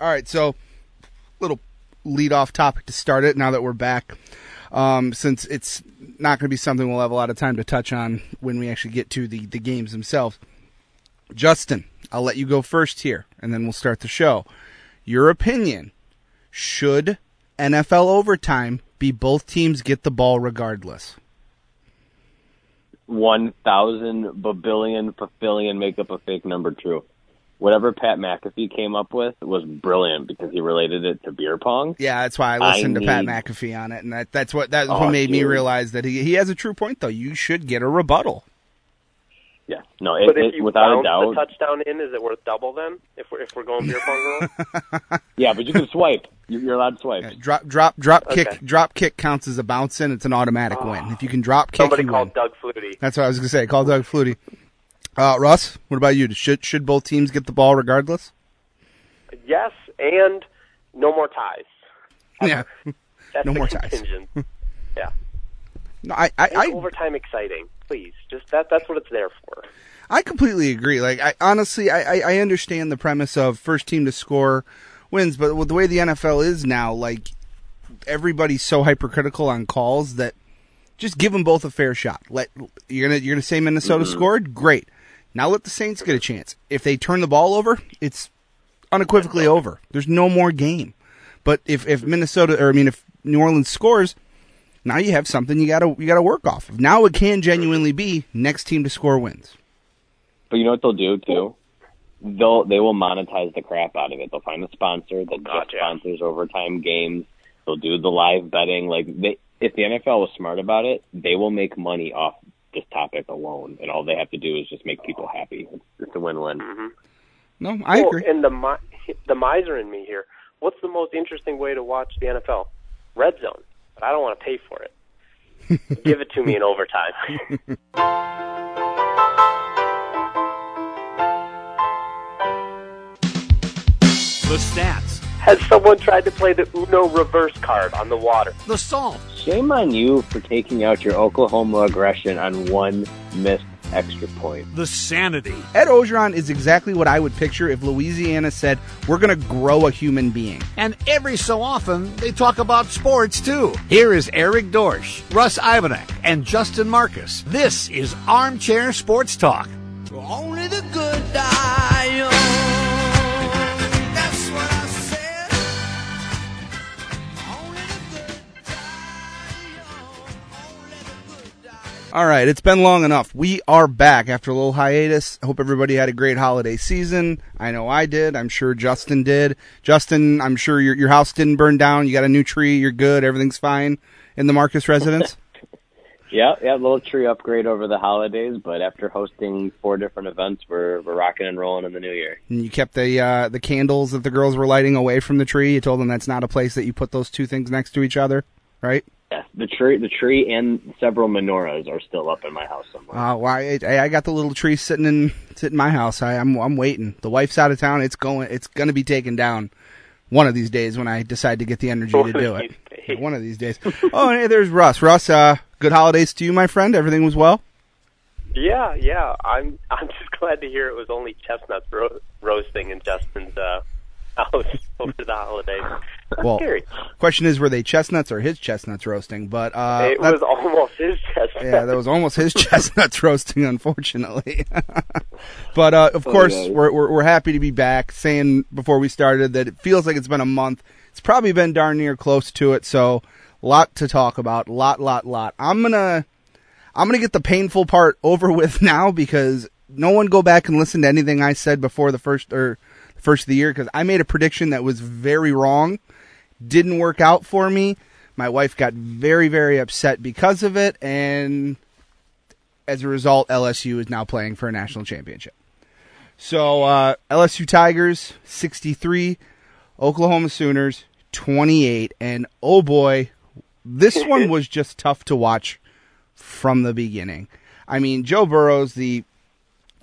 All right, so little lead off topic to start it now that we're back. Um, since it's not going to be something we'll have a lot of time to touch on when we actually get to the, the games themselves. Justin, I'll let you go first here, and then we'll start the show. Your opinion should NFL overtime be both teams get the ball regardless? One thousand babillion pavilion make up a fake number true. Whatever Pat McAfee came up with was brilliant because he related it to beer pong. Yeah, that's why I listened I to Pat McAfee on it, and that, that's what that's Oh, what made me realize that he he has a true point though. You should get a rebuttal. Yeah, no, it, But if it, you without a bounce the touchdown in, is it worth double then? If we're if we're going beer pong rule? Yeah, but you can swipe. You- You're allowed to swipe. Yeah, drop drop drop Okay. kick drop kick counts as a bounce in. It's an automatic ah. win. If you can drop kick, Somebody you called win. Doug Flutie. That's what I was gonna say. Call Doug Flutie. Uh, Russ, what about you? Should should both teams get the ball regardless? Yes, and no more ties. Yeah. That's No more ties. yeah. No, I I, I overtime exciting, please. Just that that's what it's there for. I completely agree. Like, I honestly, I, I, I understand the premise of first team to score wins, but with the way the NFL is now, like, everybody's so hypercritical on calls that just give them both a fair shot. Let you're gonna you're gonna say Minnesota scored, great. Now let the Saints get a chance. If they turn the ball over, it's unequivocally over. There's no more game. But if if Minnesota or I mean if New Orleans scores, now you have something you gotta you gotta work off of. Now it can genuinely be next team to score wins. But you know what they'll do too? They'll they will monetize the crap out of it. They'll find a sponsor that God, just yeah. sponsors overtime games. They'll do the live betting. Like they, if the NFL was smart about it, they will make money off this topic alone, and all they have to do is just make people happy. It's, it's a win-win. Mm-hmm. No, I Well, agree. and the mi- the miser in me here. What's the most interesting way to watch the NFL? Red zone. But I don't want to pay for it. Give it to me in overtime. The stats, Has someone tried to play the Uno reverse card on the water? the salt, Shame on you for taking out your Oklahoma aggression on one missed extra point. the sanity, Ed Orgeron is exactly what I would picture if Louisiana said, "We're going to grow a human being." and every so often they talk about sports too. Here is Eric Dorsch, Russ Ivanek, and Justin Marcus. This is Armchair Sports Talk. Only the good die young. All right, it's been long enough. We are back after a little hiatus. I hope everybody had a great holiday season. I know I did. I'm sure Justin did. Justin, I'm sure your your house didn't burn down. You got a new tree. You're good. Everything's fine in the Marcus residence. Yeah, yeah, little tree upgrade over the holidays, but after hosting four different events, we're we're rocking and rolling in the new year. and you kept the uh, the candles that the girls were lighting away from the tree. You told them that's not a place that you put those two things next to each other, right? Yes, the tree, the tree, and several menorahs are still up in my house somewhere. Uh, why? I, I got the little tree sitting in sitting in my house. I, I'm I'm waiting. The wife's out of town. It's going. It's going to be taken down one of these days when I decide to get the energy to do it. days. One of these days. oh, and hey, there's Russ. Russ, uh, good holidays to you, my friend. Everything was well. Yeah, yeah. I'm I'm just glad to hear it was only chestnuts ro- roasting in Justin's uh, house over the holidays. Well, scary. question is, were they chestnuts or his chestnuts roasting? But uh, it that- was almost his chestnut. yeah, that was almost his chestnuts roasting, unfortunately. but uh, of course, yeah. we're, we're we're happy to be back. Saying before we started that it feels like it's been a month. It's probably been darn near close to it. So, lot to talk about. Lot, lot, lot. I'm gonna I'm gonna get the painful part over with now because no one go back and listen to anything I said before the first or the first of the year because I made a prediction that was very wrong. Didn't work out for me. My wife got very, very upset because of it, and as a result, LSU is now playing for a national championship. So uh, LSU Tigers 63, Oklahoma Sooners 28, and oh boy, this one was just tough to watch from the beginning. I mean, Joe Burrow's the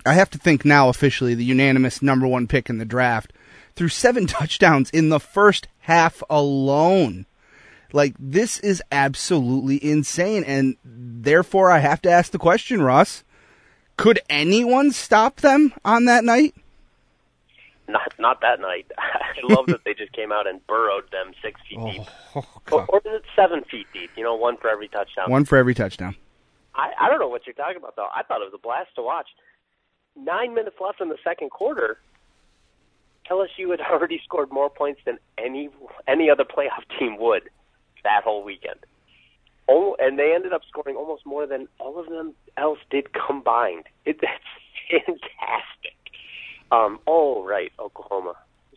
I have to think now officially the unanimous number one pick in the draft threw seven touchdowns in the first half alone. Like this is absolutely insane, and therefore I have to ask the question, Ross Could anyone stop them on that night? Not not that night. I love that they just came out and burrowed them six feet deep, oh, oh, or, or is it seven feet deep? You know, one for every touchdown. One for every touchdown. I, I don't know what you're talking about though. I thought it was a blast to watch. Nine minutes left in the second quarter. LSU had already scored more points than any any other playoff team would that whole weekend. Oh, and they ended up scoring almost more than all of them else did combined. It, it's fantastic. Um, oh, right, Oklahoma.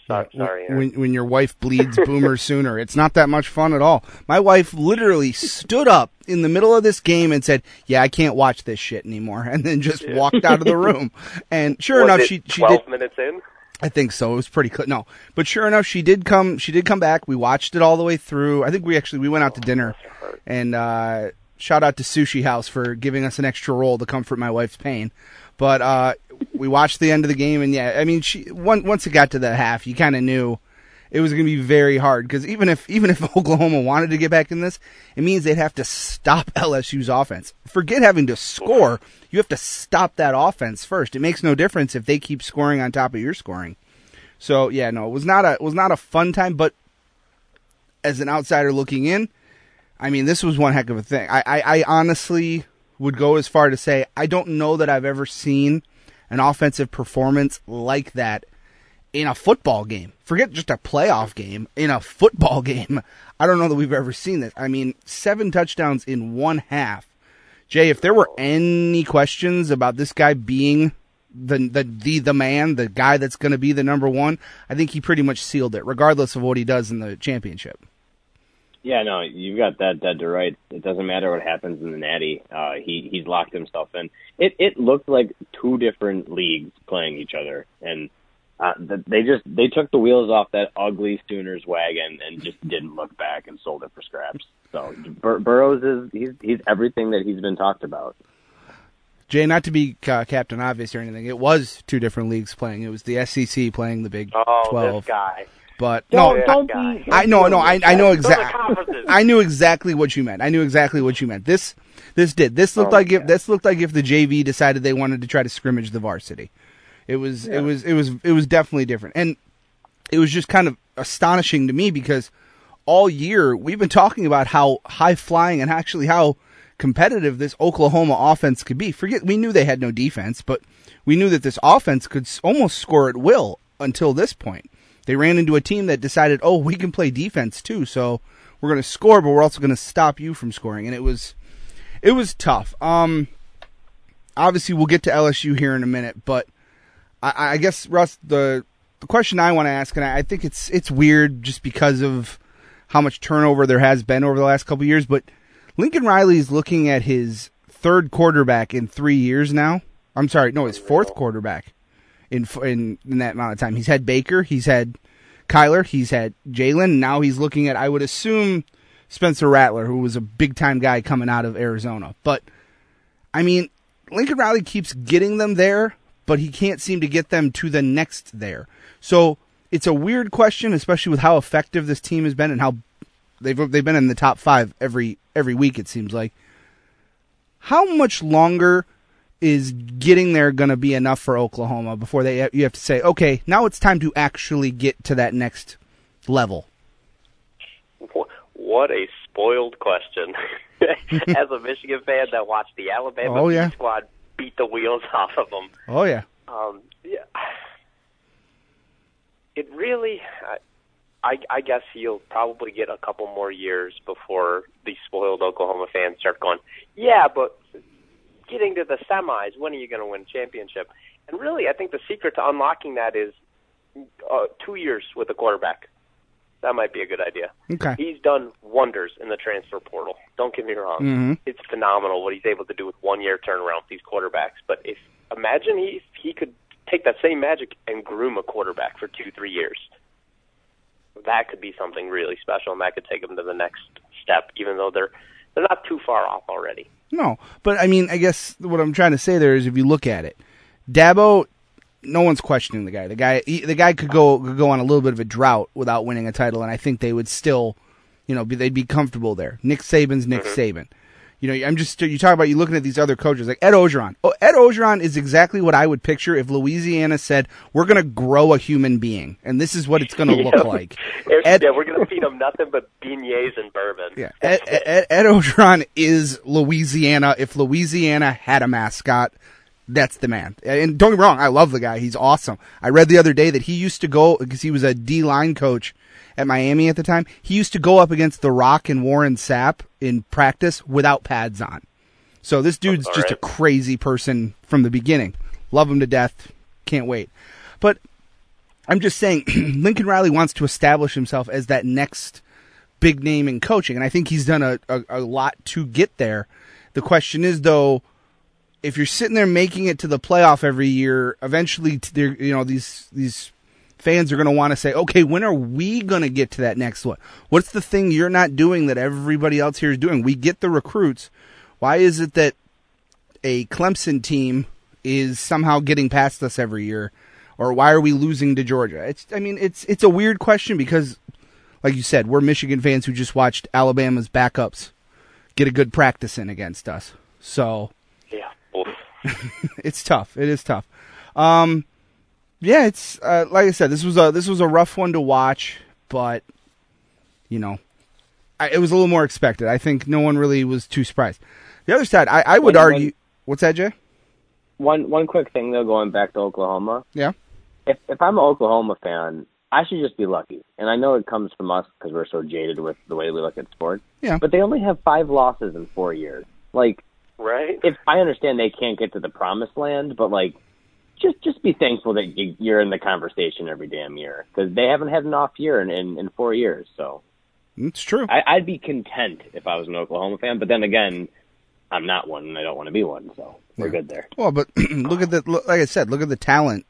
Sorry, sorry, Aaron. when when your wife bleeds boomer sooner. It's not that much fun at all. My wife literally stood up in the middle of this game and said, "Yeah, I can't watch this shit anymore," and then just walked out of the room. And sure Was enough, she she twelve did. minutes in. I think so. It was pretty cl- no, but sure enough, she did come. She did come back. We watched it all the way through. I think we actually we went out to dinner, and uh, shout out to Sushi House for giving us an extra roll to comfort my wife's pain. But uh, we watched the end of the game, and yeah, I mean, she once once it got to the half, you kind of knew it was going to be very hard because even if even if Oklahoma wanted to get back in this, it means they'd have to stop LSU's offense. Forget having to score; you have to stop that offense first. It makes no difference if they keep scoring on top of your scoring. So yeah, no, it was not a it was not a fun time, but as an outsider looking in, I mean, this was one heck of a thing. I, I, I honestly would go as far to say I don't know that I've ever seen an offensive performance like that in a football game. Forget just a playoff game, in a football game. I don't know that we've ever seen this. I mean, seven touchdowns in one half. Jay, if there were any questions about this guy being the the the, the man, the guy that's going to be the number one, I think he pretty much sealed it, regardless of what he does in the championship. Yeah, no, you've got that dead to right. It doesn't matter what happens in the Natty. Uh, he he's locked himself in. It it looked like two different leagues playing each other, and uh, they just they took the wheels off that ugly Sooners wagon and just didn't look back and sold it for scraps. So Bur- Burrows is he's he's everything that he's been talked about. Jay, not to be uh, Captain Obvious or anything, it was two different leagues playing. It was the SEC playing the Big Oh, Twelve, this guy. but Don't no, don't guy. be. I know, no, I I know exactly. I knew exactly what you meant. I knew exactly what you meant. This this did. This looked Oh, like if this looked like if the JV decided they wanted to try to scrimmage the varsity. It was it was it was it was definitely different. And it was just kind of astonishing to me because all year we've been talking about how high flying and actually how competitive this Oklahoma offense could be. Forget we knew they had no defense, but we knew that this offense could almost score at will until this point. They ran into a team that decided, "Oh, we can play defense too, so we're going to score, but we're also going to stop you from scoring." And it was it was tough. Um obviously we'll get to LSU here in a minute, but I, I guess Russ, the the question I want to ask, and I, I think it's it's weird just because of how much turnover there has been over the last couple years, but Lincoln Riley is looking at his third quarterback in three years now. I'm sorry, no, his fourth quarterback in in in that amount of time. He's had Baker, he's had Kyler, he's had Jalen. Now he's looking at, I would assume, Spencer Rattler, who was a big time guy coming out of Arizona. But I mean, Lincoln Riley keeps getting them there, but he can't seem to get them to the next there. So it's a weird question, especially with how effective this team has been and how they've they've been in the top five every every week. It seems like. How much longer is getting there going to be enough for Oklahoma before they you have to say, okay, now it's time to actually get to that next level? What a spoiled question. As a Michigan fan that watched the Alabama Oh, yeah. squad beat the wheels off of them, Oh yeah. um, yeah, it really. I, I, I guess he'll probably get a couple more years before the spoiled Oklahoma fans start going, yeah, but getting to the semis, when are you going to win a championship? And really, I think the secret to unlocking that is uh, two years with a quarterback. That might be a good idea. Okay. He's done wonders in the transfer portal. Don't get me wrong; Mhm. it's phenomenal what he's able to do with one year turnaround with these quarterbacks. But if imagine he he could take that same magic and groom a quarterback for two three years, that could be something really special, and that could take them to the next step. Even though they're they're not too far off already. No, but I mean, I guess what I'm trying to say there is, if you look at it, Dabo, no one's questioning the guy. The guy, he, the guy could go could go on a little bit of a drought without winning a title, and I think they would still, you know, be, they'd be comfortable there. Nick Saban's Nick mm-hmm. Saban. You know, I'm just you talk about you looking at these other coaches like Ed Orgeron. Oh, Ed Orgeron is exactly what I would picture if Louisiana said we're going to grow a human being, and this is what it's going to look like. Ed, yeah, we're gonna feed them nothing but beignets and bourbon. Yeah, Ed, Ed, Ed Orgeron is Louisiana. If Louisiana had a mascot, that's the man. And don't get me wrong, I love the guy. He's awesome. I read the other day that he used to go because he was a D line coach at Miami at the time. He used to go up against The Rock and Warren Sapp in practice without pads on. So this dude's All just a crazy person from the beginning. Love him to death. Can't wait. But I'm just saying, Lincoln Riley wants to establish himself as that next big name in coaching, and I think he's done a, a, a lot to get there. The question is, though, if you're sitting there making it to the playoff every year, eventually, you know, these these fans are going to want to say, okay, when are we going to get to that next one? What's the thing you're not doing that everybody else here is doing? We get the recruits. Why is it that a Clemson team is somehow getting past us every year, or why are we losing to Georgia? It's, I mean, it's it's a weird question because, like you said, we're Michigan fans who just watched Alabama's backups get a good practice in against us. So Yeah. It's tough. It is tough. Um, yeah, it's uh, like I said. This was a this was a rough one to watch, but you know, I, it was a little more expected. I think no one really was too surprised. The other side, I, I would One- argue. one- What's that, Jay? One one quick thing though, going back to Oklahoma. Yeah. If if I'm an Oklahoma fan, I should just be lucky. And I know it comes from us because we're so jaded with the way we look at sports. Yeah. But they only have five losses in four years. Like, Right? if I understand they can't get to the promised land, but like, just just be thankful that you, you're in the conversation every damn year because they haven't had an off year in in, in four years. So It's true. I, I'd be content if I was an Oklahoma fan. But then again, I'm not one, and I don't want to be one. So we're Yeah. good there. Well, but look at the look, like I said, look at the talent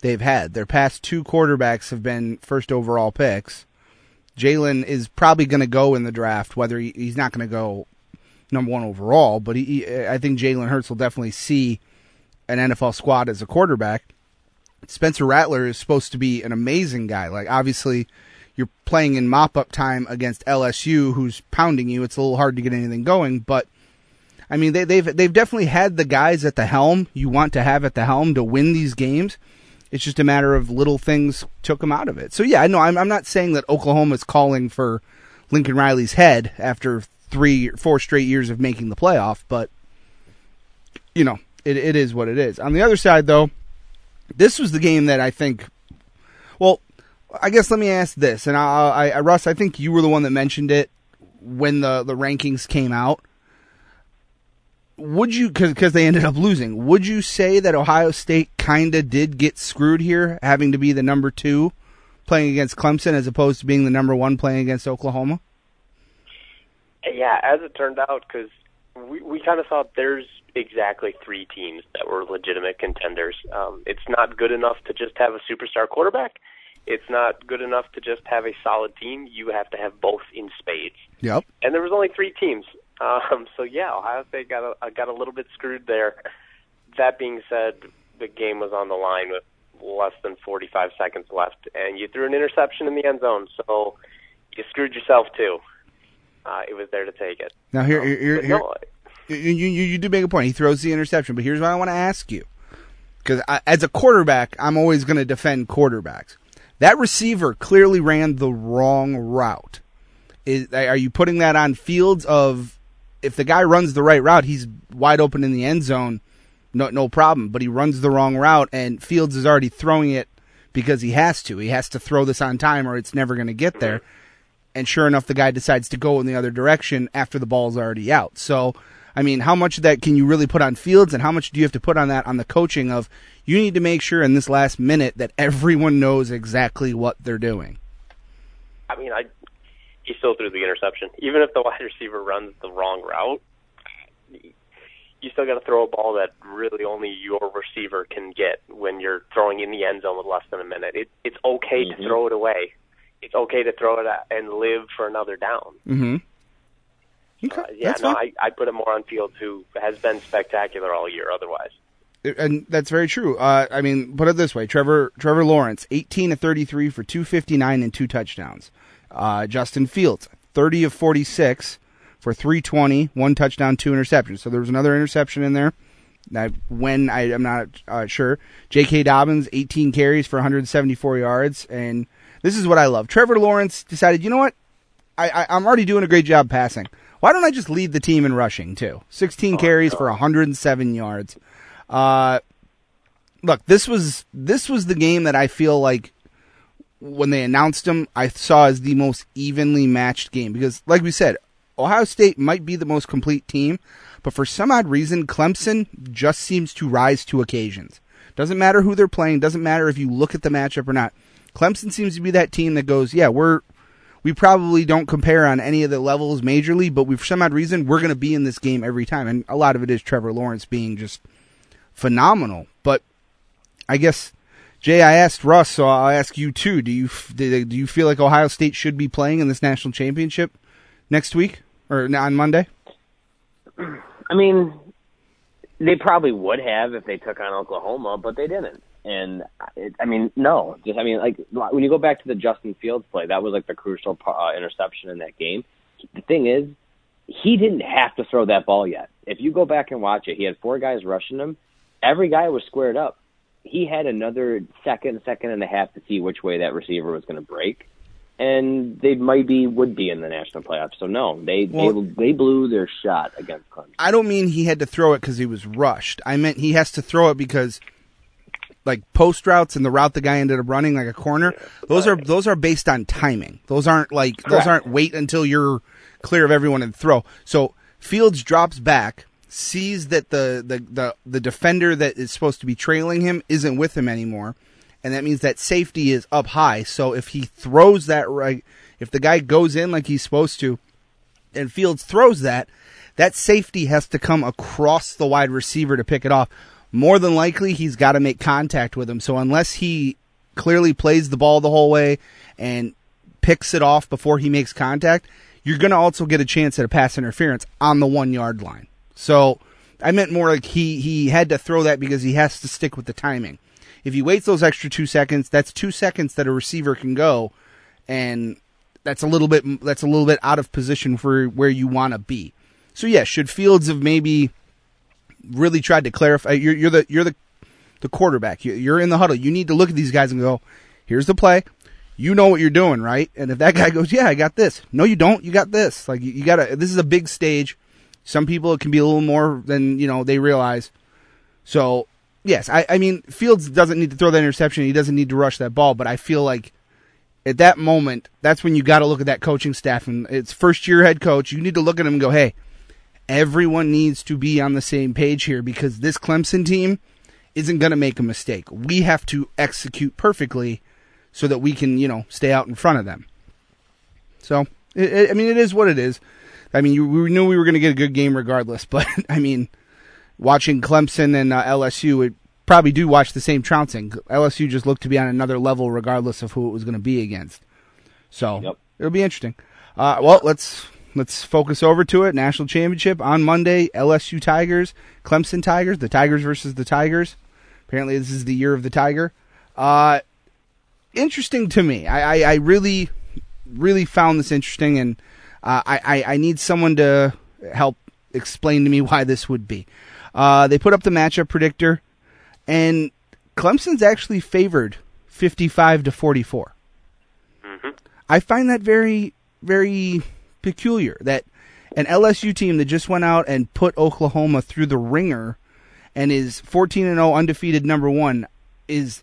they've had. Their past two quarterbacks have been first overall picks. Jalen is probably going to go in the draft, whether he, he's not going to go number one overall, but he, he- I think Jalen Hurts will definitely see an NFL squad as a quarterback. Spencer Rattler is supposed to be an amazing guy. Like obviously, you're playing in mop up time against LSU, who's pounding you. It's a little hard to get anything going, but I mean, they, they've they've definitely had the guys at the helm you want to have at the helm to win these games. It's just a matter of little things took them out of it. So yeah, no, I'm I'm not saying that Oklahoma's calling for Lincoln Riley's head after three, four straight years of making the playoff, but you know, it it is what it is. On the other side, though, this was the game that I think. Well, I guess let me ask this, and I, I, Russ, I think you were the one that mentioned it when the the rankings came out would you because they ended up losing would you say that ohio state kind of did get screwed here having to be the number two playing against clemson as opposed to being the number one playing against oklahoma Yeah, as it turned out, because we we kind of thought there's exactly three teams that were legitimate contenders. Um, it's not good enough to just have a superstar quarterback. It's not good enough to just have a solid team. You have to have both in spades. yep And there was only three teams. Um, so yeah, Ohio State got a, got a little bit screwed there. That being said, the game was on the line with less than 45 seconds left, and you threw an interception in the end zone. So you screwed yourself too. Uh, it was there to take it. now here, Um, here, here, no, you, you, you do make a point. He throws the interception but here's what i want to ask you. Because as a quarterback i'm always going to defend quarterbacks. That receiver clearly ran the wrong route. Is are you putting that on fields of if the guy runs the right route he's wide open in the end zone no no problem but he runs the wrong route and fields is already throwing it because he has to. He has to throw this on time or it's never going to get there and sure enough the guy decides to go in the other direction after the ball's already out so i mean how much of that can you really put on fields and how much do you have to put on that on the coaching of you need to make sure in this last minute that everyone knows exactly what they're doing I mean, I he still threw the interception. Even if the wide receiver runs the wrong route, you still got to throw a ball that really only your receiver can get when you're throwing in the end zone with less than a minute. It, it's okay to Mhm. throw it away. It's okay to throw it at, and live for another down. mm-hmm okay Uh, yeah, no. I, I put him more on Fields, who has been spectacular all year. Otherwise, and that's very true. Uh, I mean, put it this way: Trevor Trevor Lawrence, eighteen of thirty three for two fifty nine and two touchdowns. Uh, Justin Fields, thirty of forty six for 320, one touchdown, two interceptions. So there was another interception in there. I, when I am not uh, sure. J.K. Dobbins, 18 carries for 174 yards, and this is what I love. Trevor Lawrence decided, you know what? I, I I'm already doing a great job passing. Why don't I just lead the team in rushing too? 16 carries for 107 yards. Uh, look, this was this was the game that I feel like when they announced him, I saw as the most evenly matched game because, like we said, Ohio State might be the most complete team, but for some odd reason, Clemson just seems to rise to occasions. Doesn't matter who they're playing. Doesn't matter if you look at the matchup or not. Clemson seems to be that team that goes, yeah, we're we probably don't compare on any of the levels majorly, but we for some odd reason we're going to be in this game every time, and a lot of it is Trevor Lawrence being just phenomenal. But I guess Jay, I asked Russ, so I'll ask you too. Do you do you feel like Ohio State should be playing in this national championship next week or on Monday? I mean, they probably would have if they took on Oklahoma, but they didn't. And it, I mean, no, just I mean, like when you go back to the Justin Fields play, that was like the crucial uh, interception in that game. The thing is, he didn't have to throw that ball yet. If you go back and watch it, he had four guys rushing him. Every guy was squared up. He had another second, second and a half to see which way that receiver was going to break, and they might be would be in the national playoffs. So no, they Well- they they blew their shot against Clemson. I don't mean he had to throw it because he was rushed. I meant he has to throw it because, like post routes and the route the guy ended up running, like a corner. Those are those are based on timing. Those aren't like those aren't wait until you're clear of everyone and throw. So Fields drops back, sees that the the the, the defender that is supposed to be trailing him isn't with him anymore, and that means that safety is up high. So if he throws that right, if the guy goes in like he's supposed to, and Fields throws that, that safety has to come across the wide receiver to pick it off. More than likely, he's got to make contact with him. So unless he clearly plays the ball the whole way and picks it off before he makes contact, you're going to also get a chance at a pass interference on the one yard line. So I meant more like he, he had to throw that because he has to stick with the timing. If he waits those extra two seconds, that's two seconds that a receiver can go, and that's a little bit that's a little bit out of position for where you want to be. So yeah, should Fields have maybe really tried to clarify? You're, you're the you're the the quarterback. You- You're in the huddle. You need to look at these guys and go, "Here's the play. You know what you're doing, right?" And if that guy goes, "Yeah, I got this," no, you don't. You got this. Like you, you got to. This is a big stage. Some people it can be a little more than you know they realize. So yes, I, I mean Fields doesn't need to throw that interception. He doesn't need to rush that ball. But I feel like at that moment, that's when you got to look at that coaching staff and it's first year head coach. You need to look at him and go, hey, everyone needs to be on the same page here because this Clemson team isn't going to make a mistake. We have to execute perfectly so that we can, you know, stay out in front of them. So, it, it, I mean, it is what it is. I mean, you, we knew we were going to get a good game regardless, but I mean, watching Clemson and uh, LSU, would probably do watch the same trouncing. LSU just looked to be on another level regardless of who it was going to be against. So Yep. it'll be interesting. Uh, well, let's let's focus over to it. National championship on Monday. LSU Tigers, Clemson Tigers, the Tigers versus the Tigers. Apparently, this is the year of the Tiger. Uh, interesting to me. I, I, I really, really found this interesting, and uh, I, I, I need someone to help explain to me why this would be. Uh, they put up the matchup predictor, and Clemson's actually favored fifty-five to forty-four. I find that very, very peculiar. That an LSU team that just went out and put Oklahoma through the ringer and is 14 and 0 undefeated number 1 is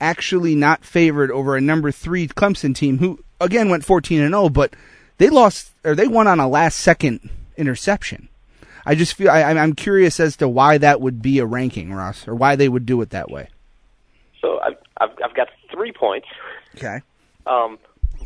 actually not favored over a number 3 Clemson team who again went 14 and 0 but they lost or they won on a last second interception. I just feel I, I'm- I'm curious as to why that would be a ranking, Ross, or why they would do it that way. So I've, I've I've got three points. Okay. Um,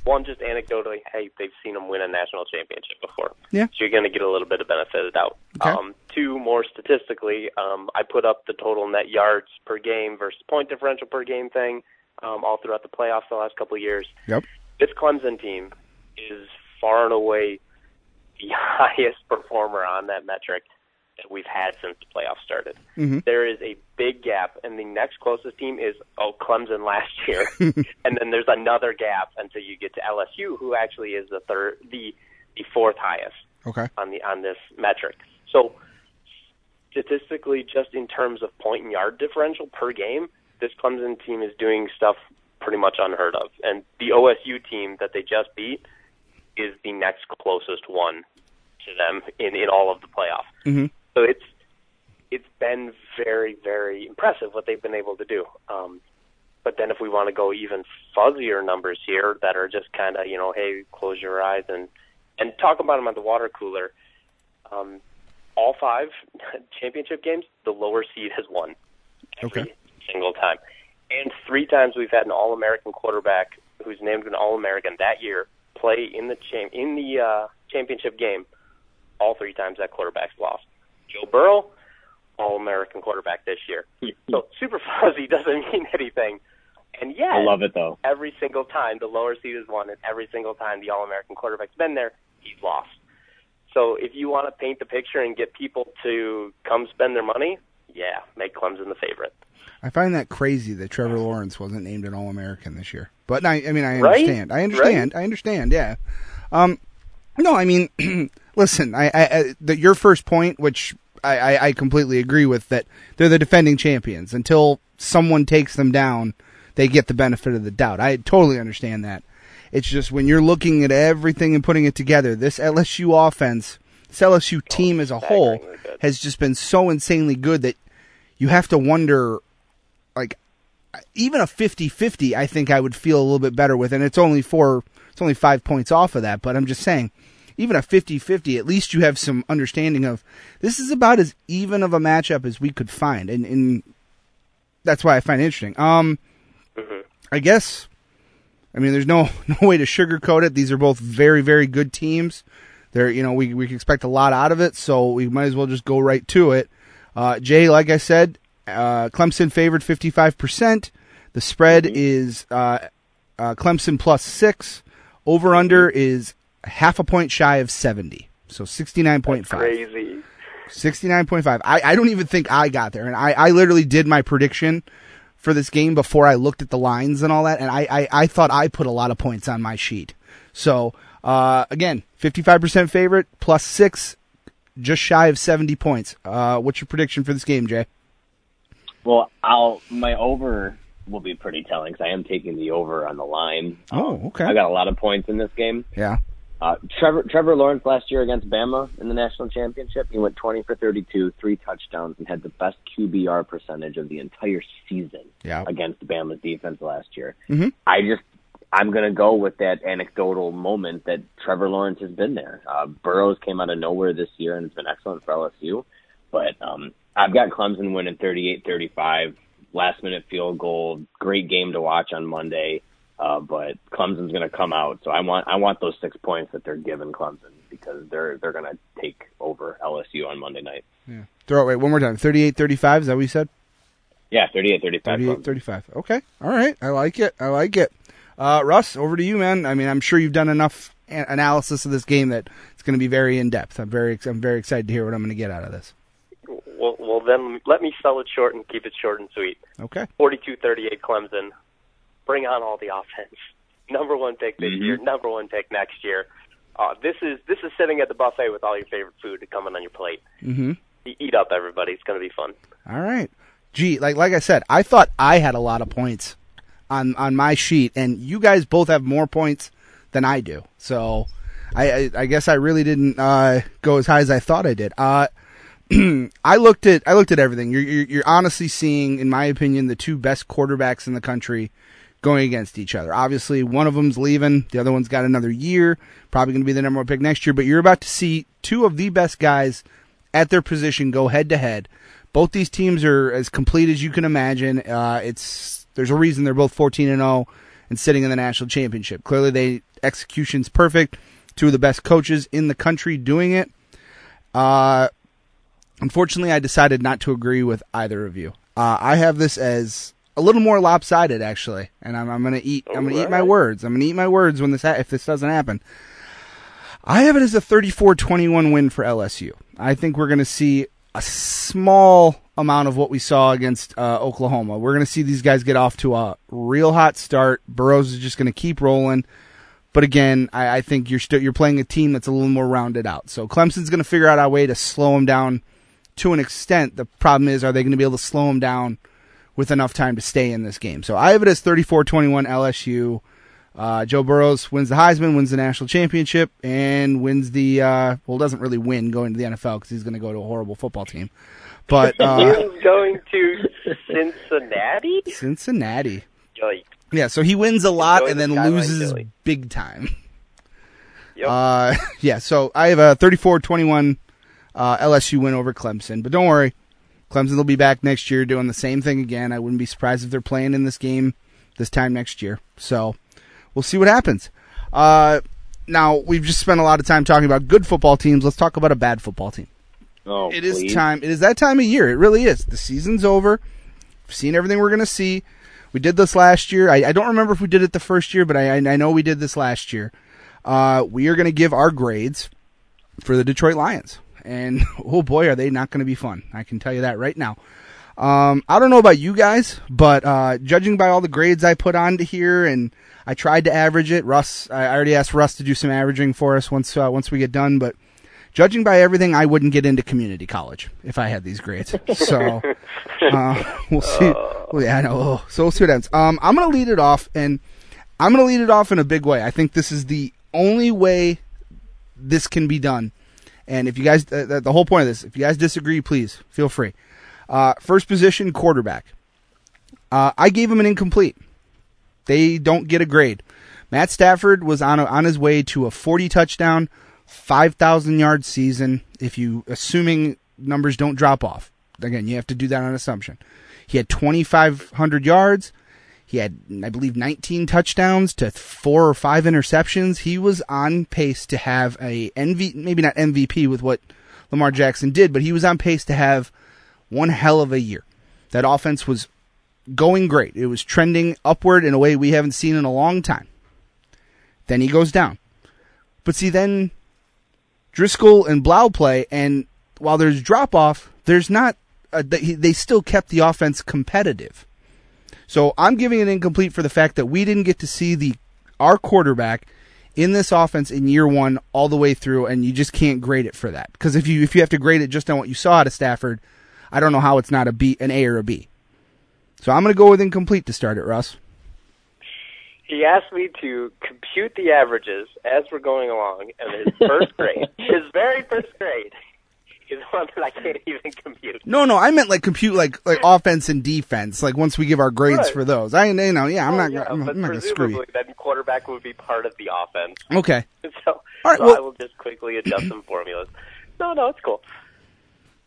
one just anecdotally, hey, they've seen them win a national championship before. Yeah. So you're going to get a little bit of benefit of the doubt. Okay. Um, two, more statistically, um, I put up the total net yards per game versus point differential per game thing um, all throughout the playoffs the last couple of years. Yep. This Clemson team is far and away the highest performer on that metric we've had since the playoffs started. Mhm. There is a big gap, and the next closest team is oh Clemson last year, and then there's another gap until you get to LSU, who actually is the third, the the fourth highest. Okay. on the on this metric. So statistically, just in terms of point and yard differential per game, this Clemson team is doing stuff pretty much unheard of. And the OSU team that they just beat is the next closest one to them in in all of the playoff. Mhm. So it's it's been very very impressive what they've been able to do. Um, but then if we want to go even fuzzier numbers here that are just kind of you know hey close your eyes and and talk about them at the water cooler. Um, all five championship games, the lower seed has won every Okay. single time, and three times we've had an All-American quarterback who's named an All-American that year play in the cham- in the uh, championship game. All three times that quarterback's lost. Joe Burrow, All-American quarterback this year. So super fuzzy doesn't mean anything, and yet I love it though. every single time the lower seed has won, and every single time the All American quarterback's been there, he's lost. So if you want to paint the picture and get people to come spend their money, yeah, make Clemson the favorite. I find that crazy that Trevor Lawrence wasn't named an All American this year. But I, I mean, I Right? understand. I understand. I understand. Yeah. Um, no, I mean, listen. I, I, the, your first point, which I, I, I completely agree with, that they're the defending champions. Until someone takes them down, they get the benefit of the doubt. I totally understand that. It's just when you're looking at everything and putting it together, this LSU offense, this LSU team as a whole, good. has just been so insanely good that you have to wonder like even a 50-50 I think I would feel a little bit better with and it's only four it's only 5 points off of that but I'm just saying even a 50-50 at least you have some understanding of this is about as even of a matchup as we could find. And and that's why I find it interesting. Um I guess I mean there's no no way to sugarcoat it. These are both very very good teams. They're you know we we can expect a lot out of it so we might as well just go right to it. Uh, Jay, like I said, uh, Clemson favored 55%. The spread is uh, uh, Clemson plus six. Over under is half a point shy of 70. So 69.5. Crazy. 69.5. I, I don't even think I got there. And I, I literally did my prediction for this game before I looked at the lines and all that. And I, I, I thought I put a lot of points on my sheet. So, uh, again, 55% favorite plus six, just shy of 70 points. Uh, what's your prediction for this game, Jay? Well, I'll my over will be pretty telling because I am taking the over on the line. Oh, okay. I got a lot of points in this game. Yeah. Uh, Trevor Trevor Lawrence last year against Bama in the national championship, he went 20 for 32, three touchdowns, and had the best QBR percentage of the entire season Yeah. against Bama's defense last year. Mhm. I just I'm gonna go with that anecdotal moment that Trevor Lawrence has been there. Uh, Burrows came out of nowhere this year and has been excellent for LSU, but um, I've got Clemson winning 38-35, last minute field goal, great game to watch on Monday. Uh, but Clemson's going to come out, so I want I want those six points that they're giving Clemson because they're they're going to take over LSU on Monday night. Throw it, wait, one more time. 38 35, is that what you said? Yeah, 38-35. 38-35. Okay. All right. I like it. I like it. Uh, Russ, over to you, man. I mean, I'm sure you've done enough a- analysis of this game that it's going to be very in depth. I'm very, ex- I'm very excited to hear what I'm going to get out of this. Well, well, then let me sell it short and keep it short and sweet. Okay. 42-38 Clemson. Bring on all the offense. Number one pick this Mhm. year. Number one pick next year. Uh, this is this is sitting at the buffet with all your favorite food coming on your plate. Mm-hmm. Eat up, everybody. It's going to be fun. All right. Gee, like like I said, I thought I had a lot of points on on my sheet, and you guys both have more points than I do. So, I I, I guess I really didn't uh, go as high as I thought I did. Uh, I looked at I looked at everything. You're, you're you're honestly seeing, in my opinion, the two best quarterbacks in the country going against each other. Obviously, one of them's leaving, the other one's got another year, probably going to be the number one pick next year. But you're about to see two of the best guys at their position go head to head. Both these teams are as complete as you can imagine. Uh, it's there's a reason they're both 14 and 0 and sitting in the national championship. Clearly, they execution's perfect. Two of the best coaches in the country doing it. Uh, unfortunately, I decided not to agree with either of you. Uh, I have this as a little more lopsided, actually, and I'm, I'm gonna eat. I'm gonna eat my words. I'm gonna eat my words when this ha- if this doesn't happen. I have it as a 34-21 win for LSU. I think we're gonna see a small amount of what we saw against uh, Oklahoma. We're gonna see these guys get off to a real hot start. Burrows is just gonna keep rolling. But again, I, I think you're still you're playing a team that's a little more rounded out. So Clemson's going to figure out a way to slow them down to an extent. The problem is, are they going to be able to slow them down with enough time to stay in this game? So I have it as 34-21 LSU. Uh, Joe Burrows wins the Heisman, wins the national championship, and wins the uh, well, doesn't really win going to the NFL because he's going to go to a horrible football team. But uh, He's going to Cincinnati. Cincinnati, Yikes. yeah. So he wins a lot and then loses big time. Yep. Uh, yeah, so I have a 34-21 uh, LSU win over Clemson, but don't worry, Clemson will be back next year doing the same thing again. I wouldn't be surprised if they're playing in this game this time next year. So we'll see what happens. Uh, now we've just spent a lot of time talking about good football teams. Let's talk about a bad football team. Oh, It is please. time. It is that time of year. It really is. The season's over. We've seen everything we're going to see. We did this last year. I, I don't remember if we did it the first year, but I, I I know we did this last year. Uh, we are going to give our grades for the Detroit Lions, and oh boy, are they not going to be fun! I can tell you that right now. Um, I don't know about you guys, but uh, judging by all the grades I put onto here, and I tried to average it. Russ, I already asked Russ to do some averaging for us once uh, once we get done, but judging by everything, I wouldn't get into community college if I had these grades. So uh, we'll see. Well, yeah, I know. Oh, So we'll see what happens. Um, I'm gonna lead it off, and I'm gonna lead it off in a big way. I think this is the only way this can be done. And if you guys, the, the whole point of this, if you guys disagree, please feel free. Uh, first position, quarterback. Uh, I gave him an incomplete. They don't get a grade. Matt Stafford was on a, on his way to a 40 touchdown, 5,000 yard season. If you assuming numbers don't drop off, again, you have to do that on assumption. He had 2,500 yards. He had, I believe, 19 touchdowns to four or five interceptions. He was on pace to have a NV, maybe not MVP with what Lamar Jackson did, but he was on pace to have one hell of a year. That offense was going great. It was trending upward in a way we haven't seen in a long time. Then he goes down. But see, then Driskel and Blough play, and while there's drop off, there's not. A, they still kept the offense competitive. So I'm giving it incomplete for the fact that we didn't get to see the our quarterback in this offense in year one all the way through, and you just can't grade it for that. Because if you if you have to grade it just on what you saw out of Stafford, I don't know how it's not a B, an A or a B. So I'm going to go with incomplete to start it, Russ. He asked me to compute the averages as we're going along, and his first grade, his very first grade, is one that I can't even compute. No, no, I meant like compute like like offense and defense. Like once we give our grades Right. for those, I you know, yeah, I'm Oh, not, yeah, I'm, I'm not going to screw you. presumably then quarterback would be part of the offense. Okay, So, All right, so well- I will just quickly adjust some formulas. No, no, it's cool.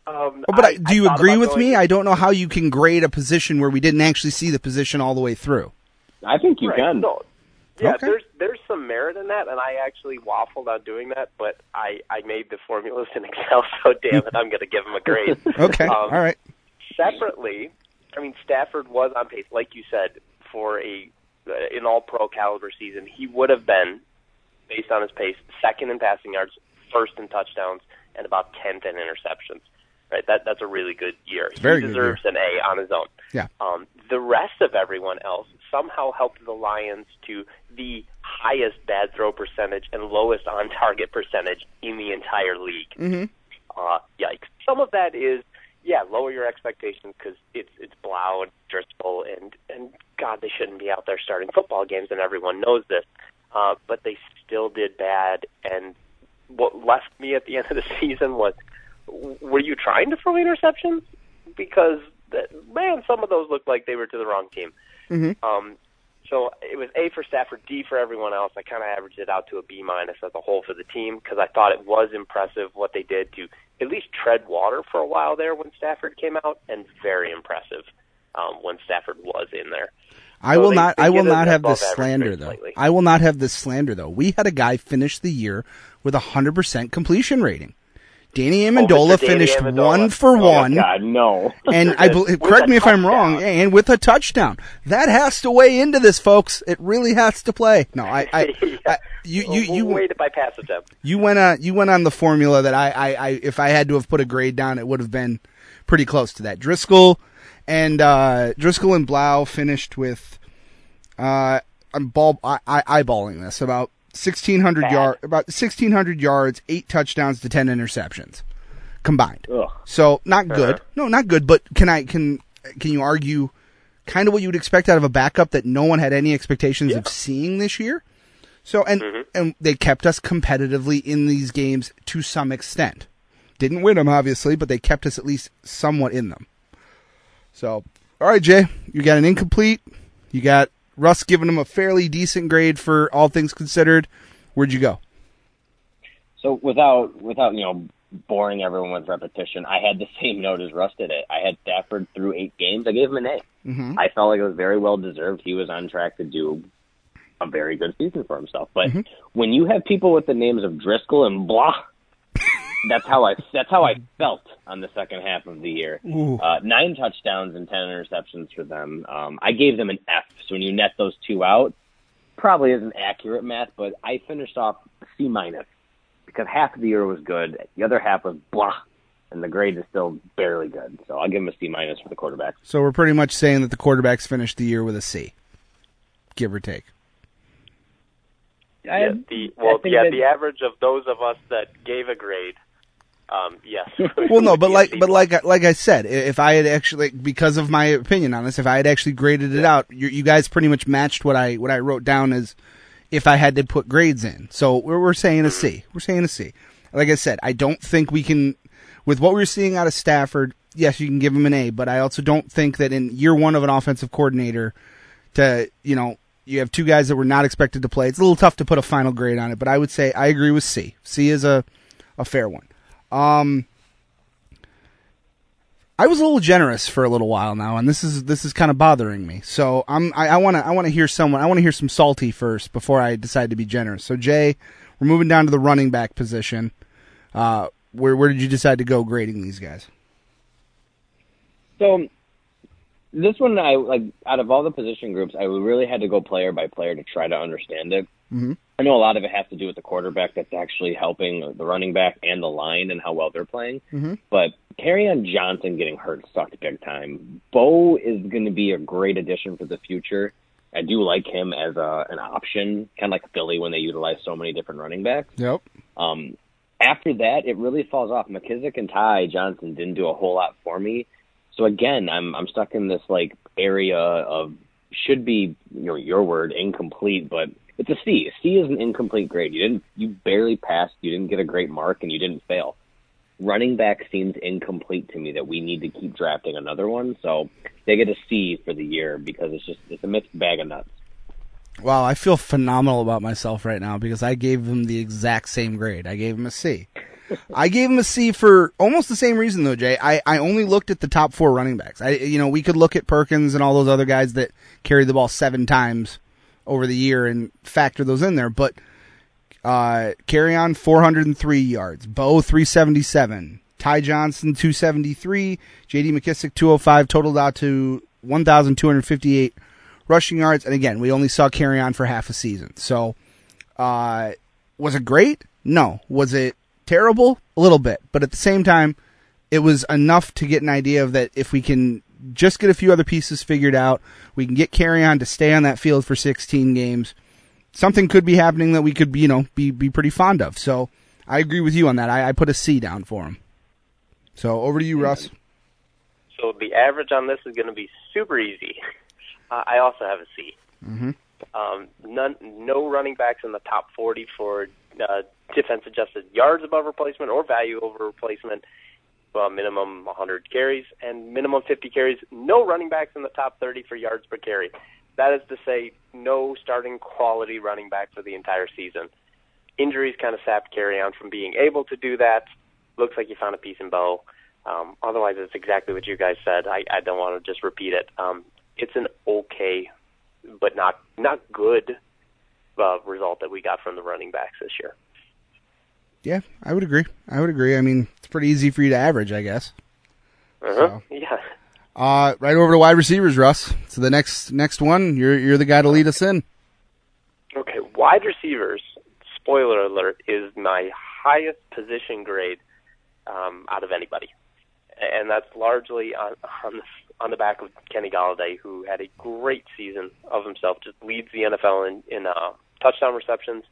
Um, Oh, but I, I- do you thought agree with going- me? I don't know how you can grade a position where we didn't actually see the position all the way through. I think you Right, can. No. Yeah, Okay. there's there's some merit in that, and I actually waffled on doing that, but I I made the formulas in Excel, so damn it, I'm going to give him a grade. Okay, Um, all right. Separately, I mean Stafford was on pace, like you said, for a uh, an All Pro caliber season. He would have been, based on his pace, second in passing yards, first in touchdowns, and about tenth in interceptions. Right, that that's a really good year. Very he deserves an A on his own. Yeah. Um, the rest of everyone else somehow helped the Lions to the highest bad throw percentage and lowest on target percentage in the entire league. Mm-hmm. Uh, yikes! Some of that is yeah, lower your expectations because it's it's Blough and Driskel and and God, they shouldn't be out there starting football games, and everyone knows this. Uh, but they still did bad, and what left me at the end of the season was, were you trying to throw interceptions? Because that, man, some of those looked like they were to the wrong team. Mhm. Um, so it was A for Stafford, D for everyone else. I kind of averaged it out to a B minus as a whole for the team because I thought it was impressive what they did to at least tread water for a while there when Stafford came out, and very impressive um, when Stafford was in there. I So will they- not. they I will not have this slander though. slightly. I will not have this slander though. We had a guy finish the year with a hundred percent completion rating. Danny Amendola Mr. Danny finished Amendola. one for Oh, one, God, no. and I believe. Correct me if I'm wrong. And with a touchdown, that has to weigh into this, folks. It really has to play. No, I, I, I you, you, We'll you, wait by pass attempt. you went on you went on the formula that I, I, I if I had to have put a grade down, it would have been pretty close to that. Driskel and uh, Driskel and Blough finished with uh, I'm ball I, I, eyeballing this about sixteen hundred yard about sixteen hundred yards, eight touchdowns to ten interceptions combined. Ugh. So not good. No, not good. But can I can can you argue kind of what you would expect out of a backup that no one had any expectations of seeing this year? So and Mm-hmm. and they kept us competitively in these games to some extent. Didn't win them obviously, but they kept us at least somewhat in them. So, all right, Jay, you got an incomplete. You got Russ giving him a fairly decent grade for all things considered. Where'd you go? So without without you know boring everyone with repetition, I had the same note as Russ did it. I had Stafford through eight games. I gave him an A. Mm-hmm. I felt like it was very well deserved. He was on track to do a very good season for himself. But Mm-hmm. when you have people with the names of Driskel and Blah, that's how I that's how I felt on the second half of the year. Uh, nine touchdowns and ten interceptions for them. Um, I gave them an F. So when you net those two out, probably isn't accurate math, but I finished off C minus because half of the year was good, the other half was blah, and the grade is still barely good. So I'll give them a C minus for the quarterback. So we're pretty much saying that the quarterbacks finished the year with a C, give or take. I- Yeah, the well, yeah, the average of those of us that gave a grade, um, yes. Well, no, but like, but like, like I said, if I had actually, because of my opinion on this, if I had actually graded it out, you, you guys pretty much matched what I what I wrote down as if I had to put grades in. So we're we're saying a C. We're saying a C. Like I said, I don't think we can, with what we're seeing out of Stafford. Yes, you can give him an A, but I also don't think that in year one of an offensive coordinator, to you know, you have two guys that were not expected to play. It's a little tough to put a final grade on it, but I would say I agree with C. C is a a fair one. Um, I was a little generous for a little while now, and this is this is kind of bothering me. So I'm I want to I want to hear someone I want to hear some salty first before I decide to be generous. So Jay, we're moving down to the running back position. Uh, where where did you decide to go grading these guys? So this one, I like out of all the position groups, I really had to go player by player to try to understand it. Mm-hmm. I know a lot of it has to do with the quarterback that's actually helping the running back and the line and how well they're playing. Mm-hmm. But on Johnson getting hurt sucked big time. Bo is going to be a great addition for the future. I do like him as a, an option, kind of like Philly when they utilize so many different running backs. Yep. Um, after that, it really falls off. McKissic and Ty Johnson didn't do a whole lot for me. So again, I'm I'm stuck in this like area of should be you know your word incomplete, but it's a C. A C is an incomplete grade. You didn't you barely passed. You didn't get a great mark, and you didn't fail. Running back seems incomplete to me that we need to keep drafting another one. So they get a C for the year because it's just it's a mixed bag of nuts. Wow, I feel phenomenal about myself right now because I gave him the exact same grade. I gave him a C. I gave him a C for almost the same reason though, Jay. I, I only looked at the top four running backs. I you know, we could look at Perkins and all those other guys that carried the ball seven times over the year and factor those in there, but uh Kerryon 403 yards, Bo 377, Ty Johnson 273, JD McKissic 205 totaled out to 1258 rushing yards and again, we only saw Kerryon for half a season. So uh was it great? No. Was it terrible? A little bit. But at the same time, it was enough to get an idea of that if we can just get a few other pieces figured out, we can get Kerryon to stay on that field for 16 games. Something could be happening that we could, you know, be be pretty fond of. So I agree with you on that. I, I put a C down for him. So over to you, Russ. So the average on this is going to be super easy. Uh, I also have a C. Mhm. Um, none, no running backs in the top 40 for uh, defense adjusted yards above replacement or value over replacement. Well, minimum 100 carries and minimum 50 carries. No running backs in the top 30 for yards per carry. That is to say, no starting quality running back for the entire season. Injuries kind of sapped Kerryon from being able to do that. Looks like you found a piece in Bo. Um, otherwise, it's exactly what you guys said. I, I don't want to just repeat it. Um, it's an okay, but not not good uh, result that we got from the running backs this year. Yeah, I would agree. I would agree. I mean, it's pretty easy for you to average, I guess. Uh-huh. Yeah. Uh, right over to wide receivers, Russ. So the next next one, you're you're the guy to lead us in. Okay, wide receivers. Spoiler alert is my highest position grade um, out of anybody, and that's largely on on the, on the back of Kenny Golladay, who had a great season of himself. Just leads the NFL in in uh, touchdown receptions,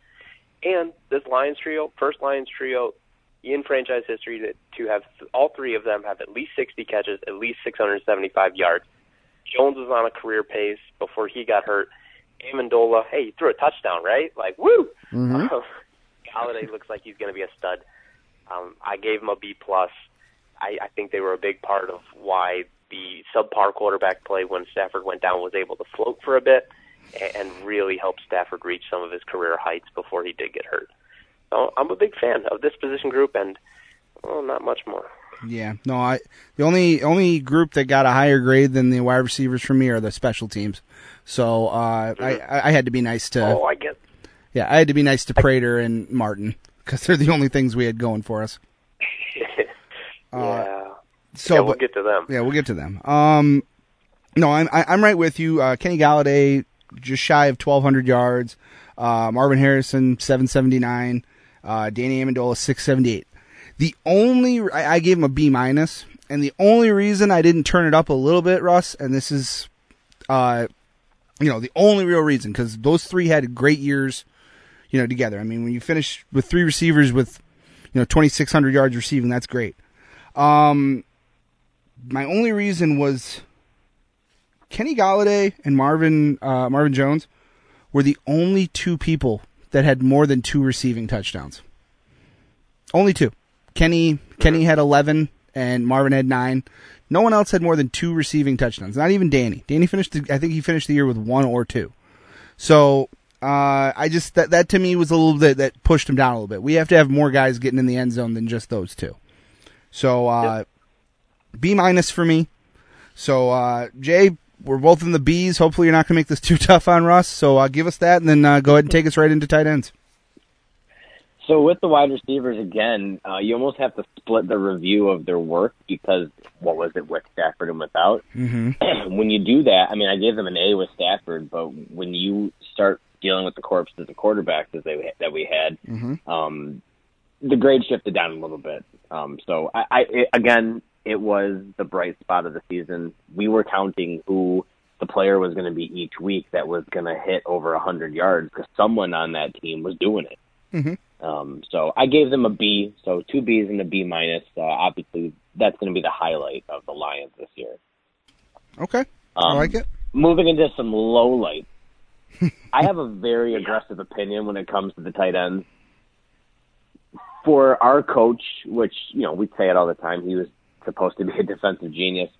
And this Lions trio, first Lions trio in franchise history to, to have all three of them have at least 60 catches, at least 675 yards. Jones was on a career pace before he got hurt. Amendola, hey, he threw a touchdown, right? Like, woo! Mhm. Golladay looks like he's going to be a stud. Um, I gave him a B plus. I, I think they were a big part of why the subpar quarterback play when Stafford went down was able to float for a bit and, really helped Stafford reach some of his career heights before he did get hurt. So I'm a big fan of this position group, and well, not much more. Yeah, no, I the only only group that got a higher grade than the wide receivers for me are the special teams. So uh, I I had to be nice to Oh, I get. yeah I had to be nice to Prater and Martin because they're the only things we had going for us. yeah. So yeah, we'll but- get to them. Yeah, we'll get to them. Um, no, I'm I, I'm right with you. Uh, Kenny Golladay just shy of 1,200 yards. Uh, Marvin Harrison 779. Uh, Danny Amendola 678. The only I, I gave him a B minus, and the only reason I didn't turn it up a little bit, Russ, and this is, uh, you know, the only real reason because those three had great years, you know, together. I mean, when you finish with three receivers with, you know, 2,600 yards receiving, that's great. Um, my only reason was Kenny Golladay and Marvin uh, Marvin Jones were the only two people that had more than two receiving touchdowns. Only two. Kenny Kenny had eleven and Marvin had nine. No one else had more than two receiving touchdowns. Not even Danny. Danny finished. The, I think he finished the year with one or two. So uh, I just that that to me was a little bit that pushed him down a little bit. We have to have more guys getting in the end zone than just those two. So uh, B minus for me. So uh, Jay, we're both in the B's. Hopefully, you're not going to make this too tough on Russ. So uh, give us that, and then uh, go ahead and take us right into tight ends. So with the wide receivers again, uh, you almost have to split the review of their work because what was it with Stafford and without? Mm-hmm. when you do that, I mean, I gave them an A with Stafford, but when you start dealing with the corpses of quarterbacks that they that we had, Mhm. um, the grade shifted down a little bit. Um, so I, I it, again, it was the bright spot of the season. We were counting who the player was going to be each week that was going to hit over a hundred yards because someone on that team was doing it. Mhm. Um, so I gave them a B, so two Bs and a B minus. Uh, obviously, that's going to be the highlight of the Lions this year. Okay, I Um, like it. Moving into some low light, I have a very aggressive opinion when it comes to the tight ends. For our coach, which you know we say it all the time, he was supposed to be a defensive genius.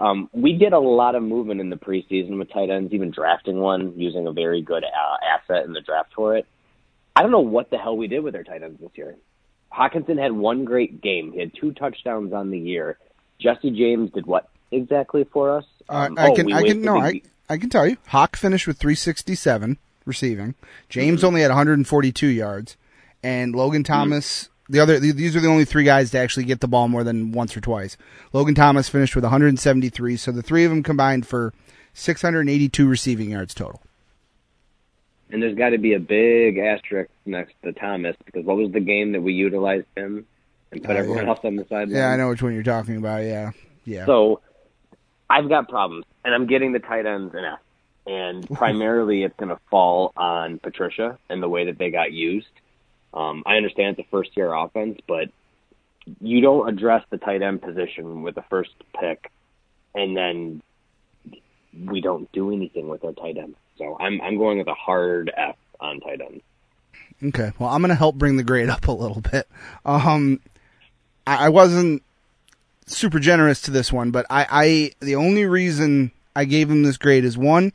Um, we did a lot of movement in the preseason with tight ends, even drafting one using a very good uh, asset in the draft for it. I don't know what the hell we did with our tight ends this year. Hockenson had one great game. He had two touchdowns on the year. Jesse James did what exactly for us? Uh, Um, I oh, can we I can no I I can tell you. Hawk finished with 367 receiving. James only had 142 yards, and Logan Thomas. The other th- these are the only three guys to actually get the ball more than once or twice. Logan Thomas finished with 173, so the three of them combined for 682 receiving yards total. And there's got to be a big asterisk next to Thomas because what was the game that we utilized him and put Uh, everyone yeah. else on the sideline? Yeah, I know which one you're talking about. Yeah, yeah. So I've got problems, and I'm getting the tight ends an F. And primarily, it's going to fall on Patricia and the way that they got used. Um, I understand it's a first year offense, but you don't address the tight end position with the first pick, and then we don't do anything with our tight end. So I'm I'm going with a hard F on tight ends. Okay, well, I'm going to help bring the grade up a little bit. Um, I, I wasn't super generous to this one, but I, I the only reason I gave him this grade is one,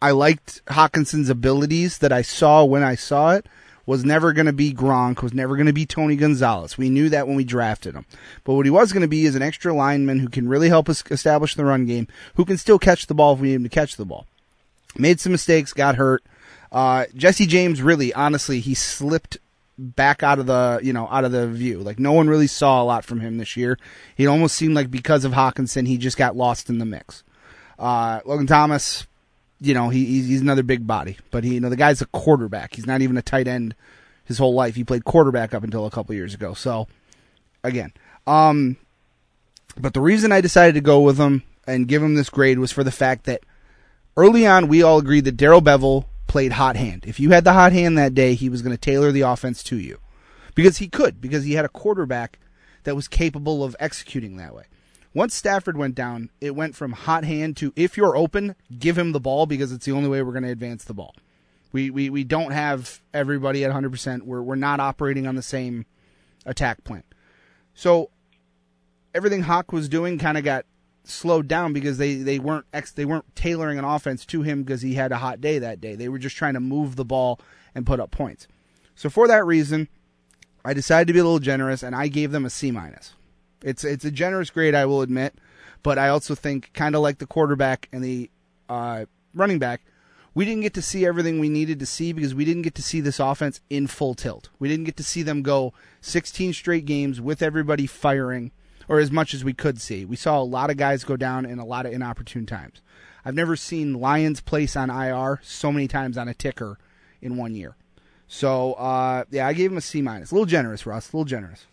I liked Hockenson's abilities that I saw when I saw it. Was never going to be Gronk. Was never going to be Tony Gonzalez. We knew that when we drafted him. But what he was going to be is an extra lineman who can really help us establish the run game, who can still catch the ball if we need him to catch the ball. Made some mistakes, got hurt. Uh, Jesse James really, honestly, he slipped back out of the, you know, out of the view. Like no one really saw a lot from him this year. It almost seemed like because of Hockenson, he just got lost in the mix. Uh, Logan Thomas, you know, he, he's, another big body, but he, you know, the guy's a quarterback. He's not even a tight end his whole life. He played quarterback up until a couple years ago. So again, um, but the reason I decided to go with him and give him this grade was for the fact that early on we all agreed that Darrell Bevell played hot hand. If you had the hot hand that day, he was going to tailor the offense to you. Because he could, because he had a quarterback that was capable of executing that way. Once Stafford went down, it went from hot hand to if you're open, give him the ball because it's the only way we're going to advance the ball. We, we, we don't have everybody at 100%. We're, we're not operating on the same attack plan. So everything Hawk was doing kind of got slowed down because they, they weren't ex, they weren't tailoring an offense to him because he had a hot day that day. They were just trying to move the ball and put up points. So for that reason, I decided to be a little generous and I gave them a C minus. It's it's a generous grade, I will admit, but I also think kind of like the quarterback and the uh, running back, we didn't get to see everything we needed to see because we didn't get to see this offense in full tilt. We didn't get to see them go 16 straight games with everybody firing, or as much as we could see. We saw a lot of guys go down in a lot of inopportune times. I've never seen Lions place on IR so many times on a ticker in one year. So uh, yeah, I gave him a C minus. A little generous, Russ. A little generous.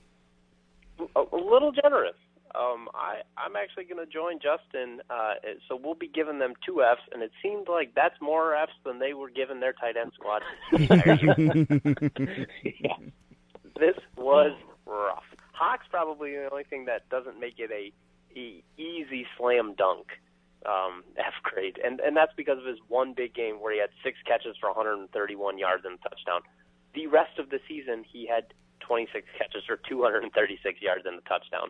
Little generous. Um, I I'm actually going to join Justin. Uh, so we'll be giving them two Fs, and it seemed like that's more Fs than they were giving their tight end squad. yeah. this was rough. Hawk's probably the only thing that doesn't make it a, e easy slam dunk um, F grade, and and that's because of his one big game where he had six catches for 131 yards and a touchdown. The rest of the season, he had 26 catches for 236 yards and a touchdown.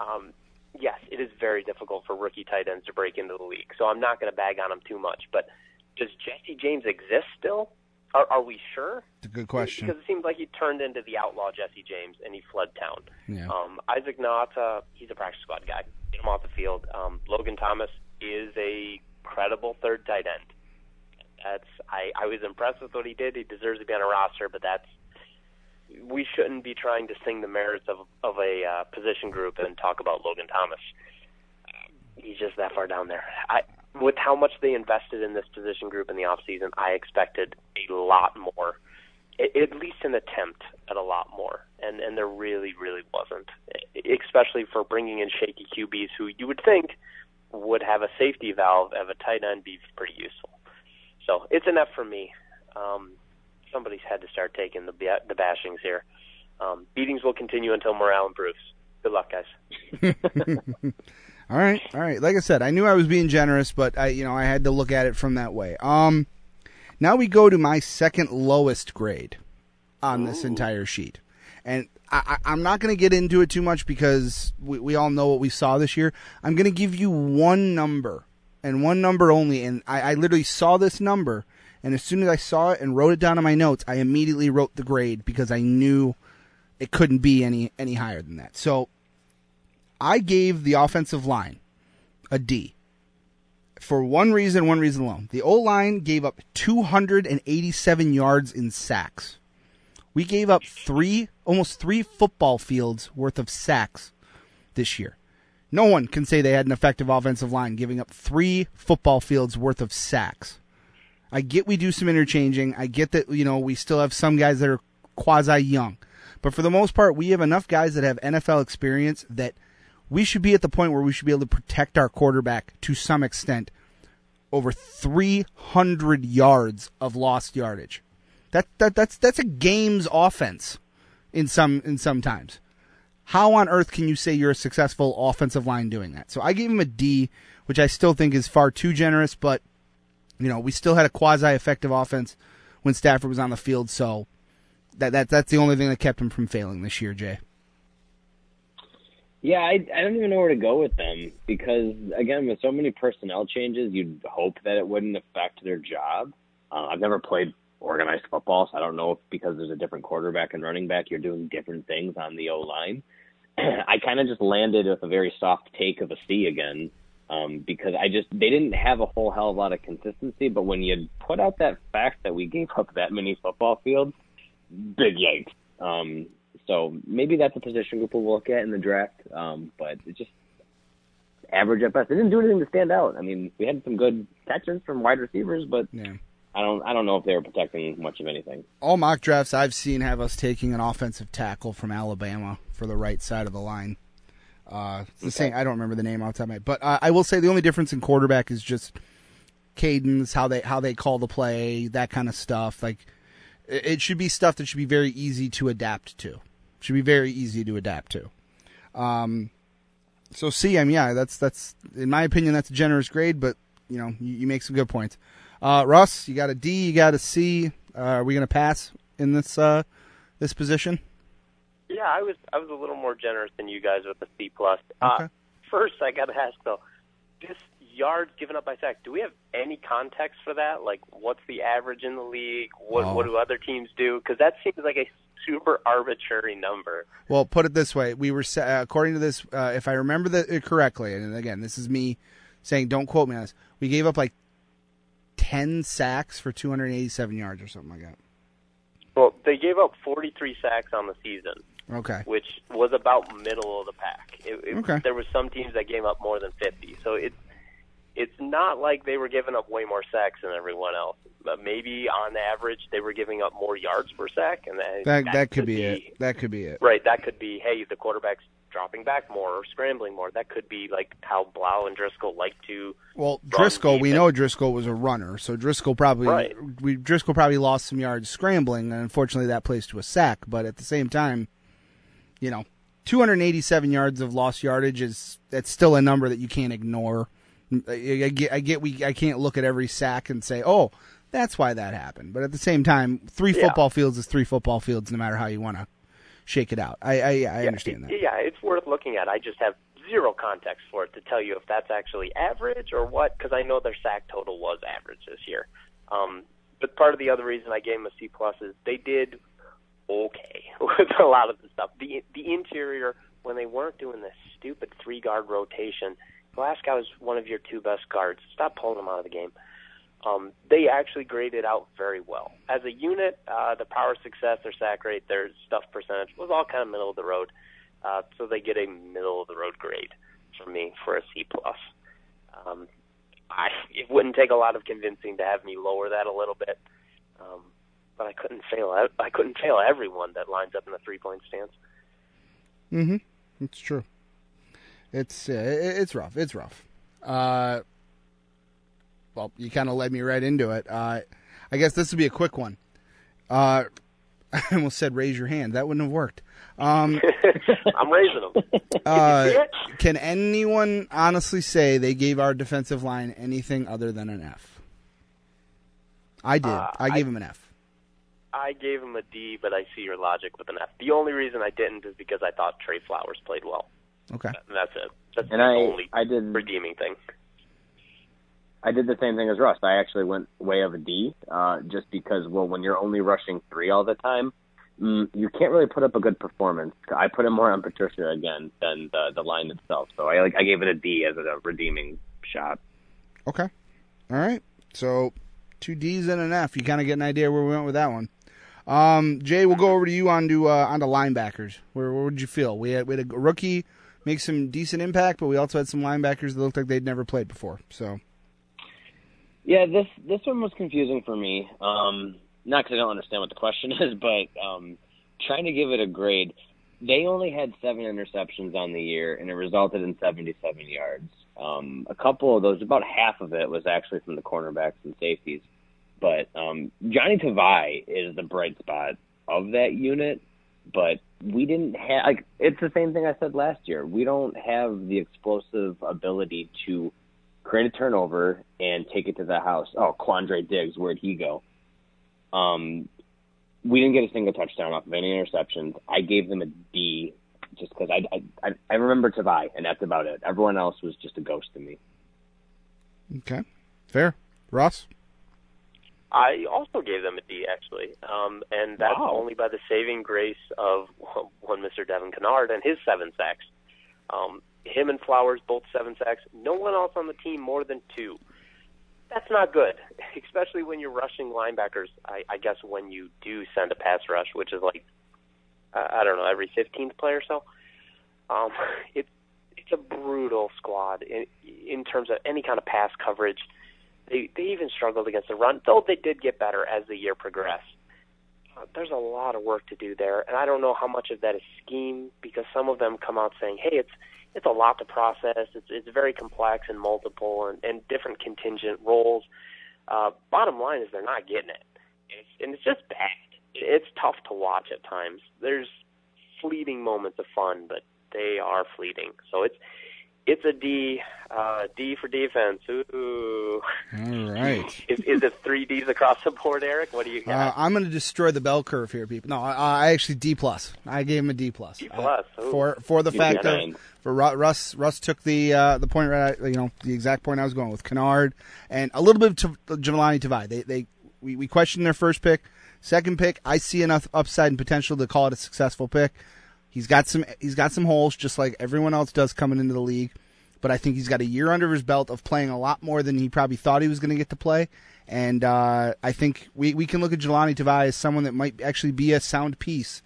Um, yes, it is very difficult for rookie tight ends to break into the league, so I'm not going to bag on him too much. But does Jesse James exist still? Are, are we sure? It's a good question. Because it seems like he turned into the outlaw Jesse James and he fled town. Yeah. Um, Isaac Nauta, he's a practice squad guy. Get him off the field. Um, Logan Thomas is a credible third tight end. That's I, I was impressed with what he did. He deserves to be on a roster, but that's we shouldn't be trying to sing the merits of of a uh, position group and talk about Logan Thomas. He's just that far down there. I with how much they invested in this position group in the off season, I expected a lot more, at least an attempt at a lot more, and and there really really wasn't, especially for bringing in shaky QBs who you would think would have a safety valve of a tight end be pretty useful. So it's F for me. Um, somebody's had to start taking the the bashings here. Um, beatings will continue until morale improves. Good luck, guys. All right, all right. Like I said, I knew I was being generous, but I, you know, I had to look at it from that way. Um, now we go to my second lowest grade on this entire sheet, and I, I, I'm not going to get into it too much because we, we all know what we saw this year. I'm going to give you one number and one number only, and I, I literally saw this number, and as soon as I saw it and wrote it down in my notes, I immediately wrote the grade because I knew it couldn't be any any higher than that. So I gave the offensive line a D for one reason, one reason alone. The O line gave up 287 yards in sacks. We gave up three, almost three football fields worth of sacks this year. No one can say they had an effective offensive line giving up three football fields worth of sacks. I get we do some interchanging. I get that, you know, we still have some guys that are quasi young. But for the most part, we have enough guys that have NFL experience that we should be at the point where we should be able to protect our quarterback to some extent over 300 yards of lost yardage. That, that that's that's a game's offense in some in some times. How on earth can you say you're a successful offensive line doing that? So I gave him a D, which I still think is far too generous, but you know, we still had a quasi effective offense when Stafford was on the field, so that that that's the only thing that kept him from failing this year, Jay. Yeah, I, I don't even know where to go with them because again, with so many personnel changes, you'd hope that it wouldn't affect their job. Uh, I've never played organized football, so I don't know if because there's a different quarterback and running back, you're doing different things on the O line. I kind of just landed with a very soft take of a C again um, because I just they didn't have a whole hell of a lot of consistency. But when you put out that fact that we gave up that many football fields, big yikes. Um, so maybe that's a position group we'll look at in the draft. Um, but it's just average at best. They didn't do anything to stand out. I mean, we had some good catches from wide receivers, but Yeah. I don't I don't know if they were protecting much of anything. All mock drafts I've seen have us taking an offensive tackle from Alabama for the right side of the line. Uh, it's the same. I don't remember the name off the top of my head, but uh, I will say the only difference in quarterback is just cadence, how they how they call the play, that kind of stuff. Like it, it should be stuff that should be very easy to adapt to. Should be very easy to adapt to. Um, so C, I mean, yeah, that's that's in my opinion that's a generous grade, but you know you, you make some good points. Uh, Russ, you got a D, you got a C. Uh, are we gonna pass in this uh, this position? Yeah, I was I was a little more generous than you guys with the C plus. Uh, first, I got to ask though, this yards given up by sack. Do we have any context for that? Like, what's the average in the league? What Oh. what do other teams do? Because that seems like a super arbitrary number. Well, put it this way: we were uh, according to this, uh, if I remember it correctly, and again, this is me saying, don't quote me on this. We gave up like ten sacks for 287 yards or something like that. Well, they gave up 43 sacks on the season, Okay. which was about middle of the pack. It, it, Okay. There were some teams that gave up more than 50, so it's it's not like they were giving up way more sacks than everyone else. But maybe on average they were giving up more yards per sack, and that That that could be it. That could be it. Right, that could be hey, the quarterback's dropping back more or scrambling more. That could be like how Blough and Driskel like to. Well, Driskel, we know Driskel was a runner, so Driskel probably Right. we Driskel probably lost some yards scrambling, and unfortunately that plays to a sack. But at the same time, you know, 287 yards of lost yardage is that's still a number that you can't ignore. I, I get, I get, we, I can't look at every sack and say, oh, that's why that happened. But at the same time, three Yeah. football fields is three football fields, no matter how you want to shake it out. I, I, I understand that. Yeah, it's worth looking at. I just have zero context for it to tell you if that's actually average or what, because I know their sack total was average this year. Um, but part of the other reason I gave them a C plus is they did okay with a lot of the stuff. The the interior when they weren't doing this stupid three guard rotation. Glasgow is one of your two best guards. Stop pulling them out of the game. Um, they actually graded out very well as a unit. Uh, the power success, their sack rate, their stuff percentage was all kind of middle of the road. Uh, so they get a middle of the road grade from me for a C plus. Um, I it wouldn't take a lot of convincing to have me lower that a little bit, um, but I couldn't fail. I, I couldn't fail everyone that lines up in the three point stance. Mm-hmm. It's true. It's uh, it's rough. It's rough. Uh, well, you kind of led me right into it. Uh, I guess this would be a quick one. Uh, I almost said raise your hand. That wouldn't have worked. Um, I'm raising them. uh, can anyone honestly say they gave our defensive line anything other than an F? I did. Uh, I gave I- him an F. I gave him a D, but I see your logic with an F. The only reason I didn't is because I thought Trey Flowers played well. Okay. And that's it. That's And the I only I did redeeming thing. I did the same thing as Russ. I actually went way of a D, uh, just because well, when you're only rushing three all the time, mm, you can't really put up a good performance. I put it more on Patricia again than the the line itself. So I like I gave it a D as a redeeming shot. Okay. All right. So two D's and an F. You kind of get an idea where we went with that one. Um, Jay, we'll go over to you on to uh, on to linebackers. Where, did you feel? We had we had a rookie make some decent impact, but we also had some linebackers that looked like they'd never played before. So Yeah, this this one was confusing for me. Um, not because I don't understand what the question is, but um, trying to give it a grade. They only had seven interceptions on the year, and it resulted in 77 yards. Um, a couple of those, about half of it, was actually from the cornerbacks and safeties. But um, Johnny Tavai is the bright spot of that unit. But we didn't have like it's the same thing I said last year. We don't have the explosive ability to create a turnover and take it to the house. Oh, Quandre Diggs, where'd he go? Um, we didn't get a single touchdown off of any interceptions. I gave them a D just because I, I I remember Tavai, and that's about it. Everyone else was just a ghost to me. okay, fair. Ross. I also gave them a D actually, um, and that's Wow. only by the saving grace of one Mr. Devin Kennard and his seven sacks. Um, him and Flowers both seven sacks. No one else on the team more than two. That's not good, especially when you're rushing linebackers. I, I guess when you do send a pass rush, which is like uh, I don't know every 15th play or so. Um, it's it's a brutal squad in, in terms of any kind of pass coverage. They they even struggled against the run, though they did get better as the year progressed. Uh, there's a lot of work to do there, and I don't know how much of that is scheme because some of them come out saying, "Hey, it's it's a lot to process. It's it's very complex and multiple and, and different contingent roles. Uh, bottom line is they're not getting it, it's, and it's just bad. It's tough to watch at times. There's fleeting moments of fun, but they are fleeting. So it's it's a D, uh, D for defense. Ooh. All right. Is, is it three Ds across the board, Eric? What do you Uh, got? I'm going to destroy the bell curve here, people. No, I, I actually D plus. I gave him a D plus D plus, Uh, for for the You fact got that for Russ Russ took the uh, the point right, you know, the exact point I was going with Kennard and a little bit of T- Jahlani Tavai. They they we, we questioned their first pick, second pick. I see enough upside and potential to call it a successful pick. He's got some he's got some holes just like everyone else does coming into the league, but I think he's got a year under his belt of playing a lot more than he probably thought he was going to get to play. And uh, I think we, we can look at Jahlani Tavai as someone that might actually be a sound piece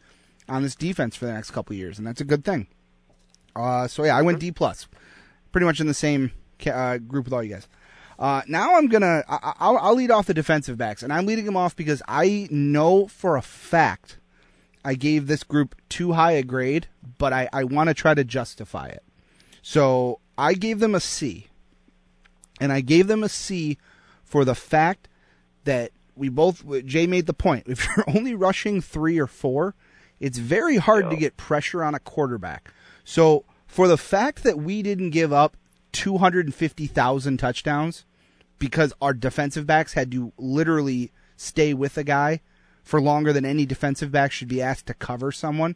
on this defense for the next couple years, and that's a good thing. Uh, so yeah, I went D plus, pretty much in the same uh, group with all you guys. Uh, now I'm gonna I, I- I'll, I'll lead off the defensive backs, and I'm leading them off because I know for a fact I gave this group too high a grade, but I, I want to try to justify it. So I gave them a C, and I gave them a C for the fact that we both Jay made the point. If you're only rushing three or four, it's very hard to get pressure on a quarterback. So for the fact that we didn't give up 250,000 touchdowns because our defensive backs had to literally stay with a guy for longer than any defensive back should be asked to cover someone.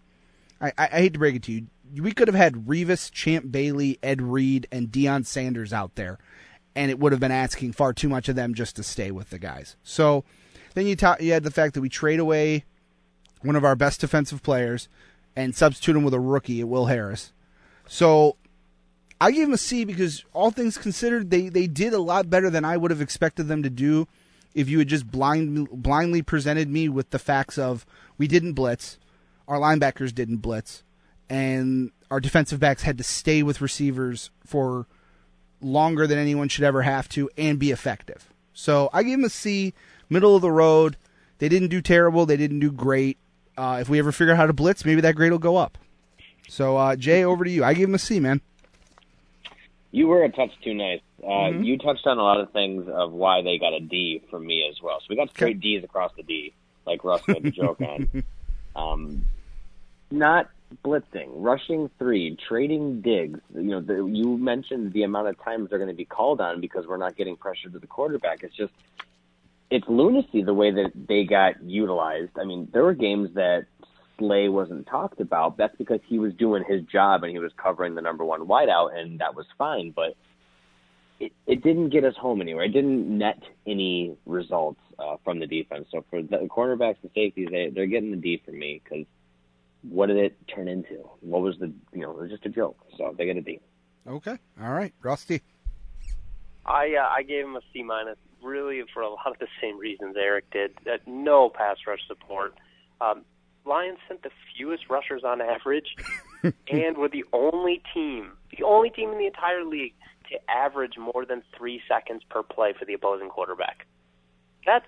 I, I, I hate to break it to you. We could have had Revis, Champ Bailey, Ed Reed, and Deion Sanders out there, and it would have been asking far too much of them just to stay with the guys. So then you, ta- you had the fact that we trade away one of our best defensive players and substitute him with a rookie, Will Harris. So I gave him a C because all things considered, they, they did a lot better than I would have expected them to do if you had just blind, blindly presented me with the facts of we didn't blitz, our linebackers didn't blitz, and our defensive backs had to stay with receivers for longer than anyone should ever have to and be effective. So I gave him a C, middle of the road. They didn't do terrible. They didn't do great. Uh, if we ever figure out how to blitz, maybe that grade will go up. So uh, Jay, over to you. I gave him a C, man. You were a touch too nice. Uh, You touched on a lot of things of why they got a D from me as well. So we got straight D's across the D, like Russ made the joke on. Um, not blitzing, rushing three, trading Diggs. You know, the, you mentioned the amount of times they're going to be called on because we're not getting pressure to the quarterback. It's just, it's lunacy the way that they got utilized. I mean, there were games that Slay wasn't talked about. That's because he was doing his job and he was covering the number one wideout, and that was fine. But it, it didn't get us home anywhere. It didn't net any results uh, from the defense. So for the cornerbacks and safeties, they they're getting the D from me because what did it turn into? What was the you know it was just a joke. So they get a D. Okay. All right. Rusty. I uh, I gave him a C minus, really for a lot of the same reasons Eric did. That no pass rush support. Um, Lions sent the fewest rushers on average, and were the only team, the only team in the entire league to average more than three seconds per play for the opposing quarterback. That's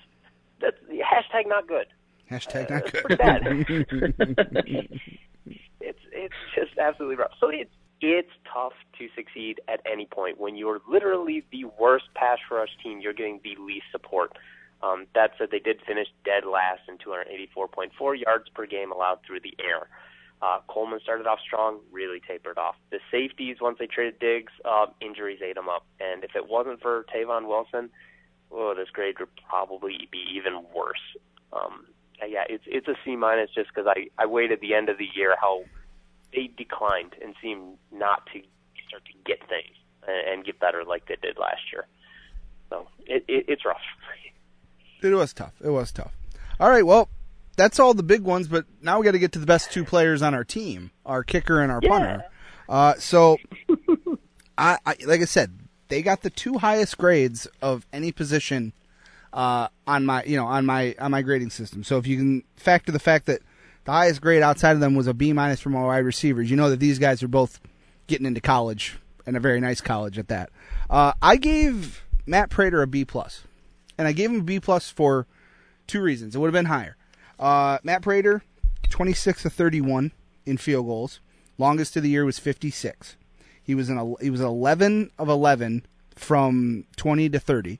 that's hashtag not good. Hashtag Uh, not it's good. it's it's just absolutely rough. So it's it's tough to succeed at any point when you're literally the worst pass rush team. You're getting the least support. Um, that said, they did finish dead last in 284.4 yards per game allowed through the air. Uh, Coleman started off strong, really tapered off. The safeties, once they traded Diggs, uh, injuries ate them up. And if it wasn't for Tavon Wilson, oh, this grade would probably be even worse. Um, yeah, it's it's a C minus just because I I waited the end of the year how they declined and seemed not to start to get things and, and get better like they did last year. So it, it it's rough. It was tough. It was tough. All right. Well, that's all the big ones, but now we got to get to the best two players on our team, our kicker and our punter. Uh, so, I, I like I said, they got the two highest grades of any position uh, on my you know on my on my grading system. So if you can factor the fact that the highest grade outside of them was a B minus from our wide receivers, you know that these guys are both getting into college and a very nice college at that. Uh, I gave Matt Prater a B plus, and I gave him a B plus for two reasons. It would have been higher. Uh, Matt Prater, twenty six to thirty one in field goals. Longest of the year was fifty six. He was in he was 11 of 11 from 20 to 30,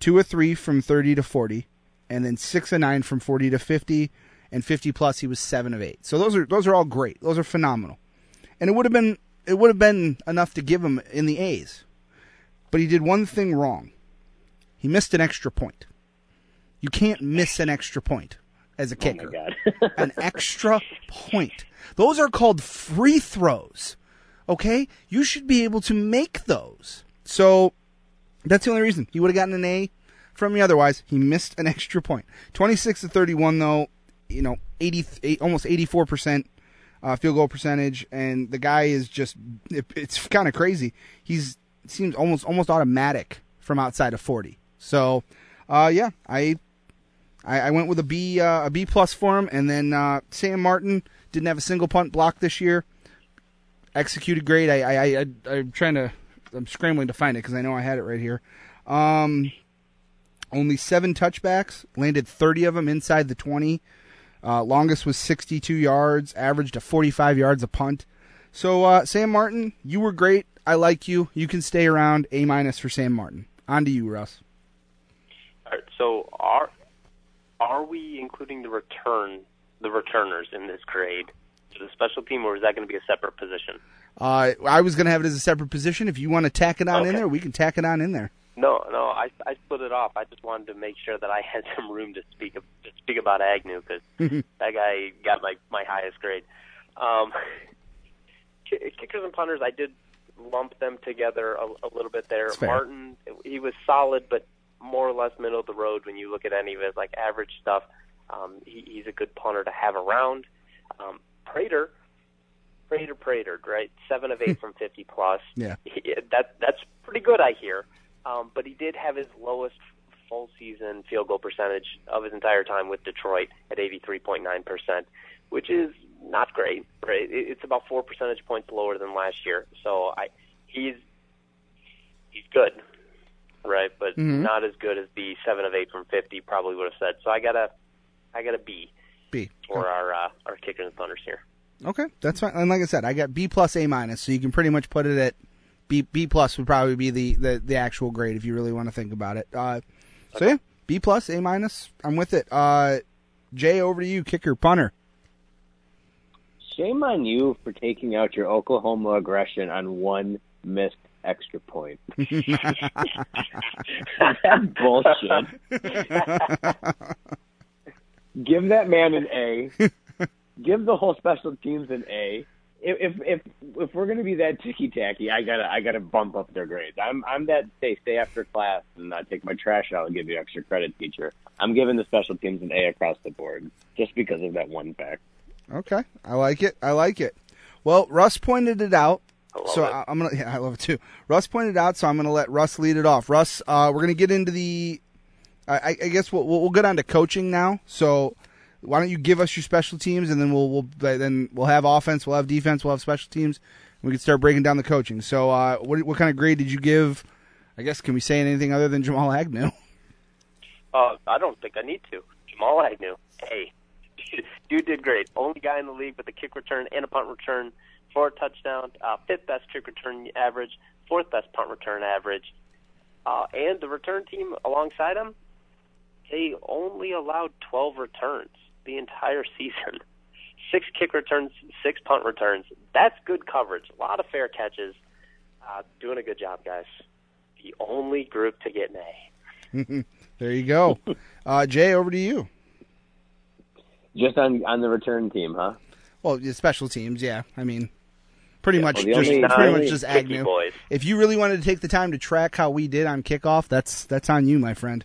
two or three from 30 to 40, and then six and nine from 40 to 50, and 50 plus he was seven of eight. So those are those are all great. Those are phenomenal, and it would have been it would have been enough to give him in the A's, but he did one thing wrong. He missed an extra point. You can't miss an extra point as a Oh kicker. god. an extra point. Those are called free throws. Okay? You should be able to make those. So that's the only reason. He would have gotten an A from me otherwise. He missed an extra point. 26 to 31 though, you know, 80 almost 84% uh, field goal percentage and the guy is just it, it's kind of crazy. He's seems almost almost automatic from outside of 40. So, uh, yeah, I I, I went with a B uh, a B plus for him, and then uh, Sam Martin didn't have a single punt block this year. Executed great. I I, I I'm trying to I'm scrambling to find it because I know I had it right here. Um, only seven touchbacks, landed 30 of them inside the 20. Uh, longest was 62 yards, averaged a 45 yards a punt. So uh, Sam Martin, you were great. I like you. You can stay around. A minus for Sam Martin. On to you, Russ. All right, so are are we including the return the returners in this grade to the special team, or is that going to be a separate position? Uh, I was going to have it as a separate position. If you want to tack it on in there, we can tack it on in there. No, no, I I split it off. I just wanted to make sure that I had some room to speak to speak about Agnew because that guy got my my highest grade. Um, kickers and punters, I did lump them together a, a little bit there. Martin, he was solid, but more or less middle of the road when you look at any of his like average stuff. Um, he, he's a good punter to have around. Um, Prater, Prater, Prater, right? Seven of eight from fifty plus. Yeah. He, that that's pretty good, I hear. Um, but he did have his lowest full season field goal percentage of his entire time with Detroit at 83.9 percent, which is not great. Right? It- It's about four percentage points lower than last year. So I, he's he's good, right? But Mhm. not as good as the seven of eight from 50 probably would have said. So I got a I got a B B. for our uh, our kickers and thunders here. Okay, that's fine. And like I said, I got B plus A minus, so you can pretty much put it at B. B plus would probably be the, the, the actual grade if you really want to think about it. Uh, so yeah, B plus A minus. I'm with it. Uh, Jay, over to you, kicker punter. Shame on you for taking out your Oklahoma aggression on one missed extra point. That's bullshit. Give that man an A. Give the whole special teams an A. If if if, if we're gonna be that ticky tacky, I gotta I gotta bump up their grades. I'm I'm that stay stay after class and not take my trash out and give you extra credit, teacher. I'm giving the special teams an A across the board just because of that one fact. Okay, I like it. I like it. Well, Russ pointed it out. I so it. I'm gonna. Yeah, I love it too. Russ pointed out, so I'm gonna let Russ lead it off. Russ, uh, we're gonna get into the. I, I I guess we'll, we'll we'll get on to coaching now. So why don't you give us your special teams, and then we'll we'll then we'll have offense, we'll have defense, we'll have special teams. And we can start breaking down the coaching. So, uh, what what kind of grade did you give? I guess can we say anything other than Jamal Agnew? Uh, I don't think I need to. Jamal Agnew, hey, dude did great. Only guy in the league with a kick return and a punt return for a touchdown. Uh, fifth best kick return average, fourth best punt return average, uh, and the return team alongside him, they only allowed 12 returns the entire season. Six kick returns, six punt returns. That's good coverage. A lot of fair catches. Uh, doing a good job, guys. The only group to get an A. there you go. Uh, Jay, over to you. Just on on the return team, huh? Well, your special teams, yeah. I mean, pretty much well, just only- pretty much just Agnew. boys. If you really wanted to take the time to track how we did on kickoff, that's that's on you, my friend.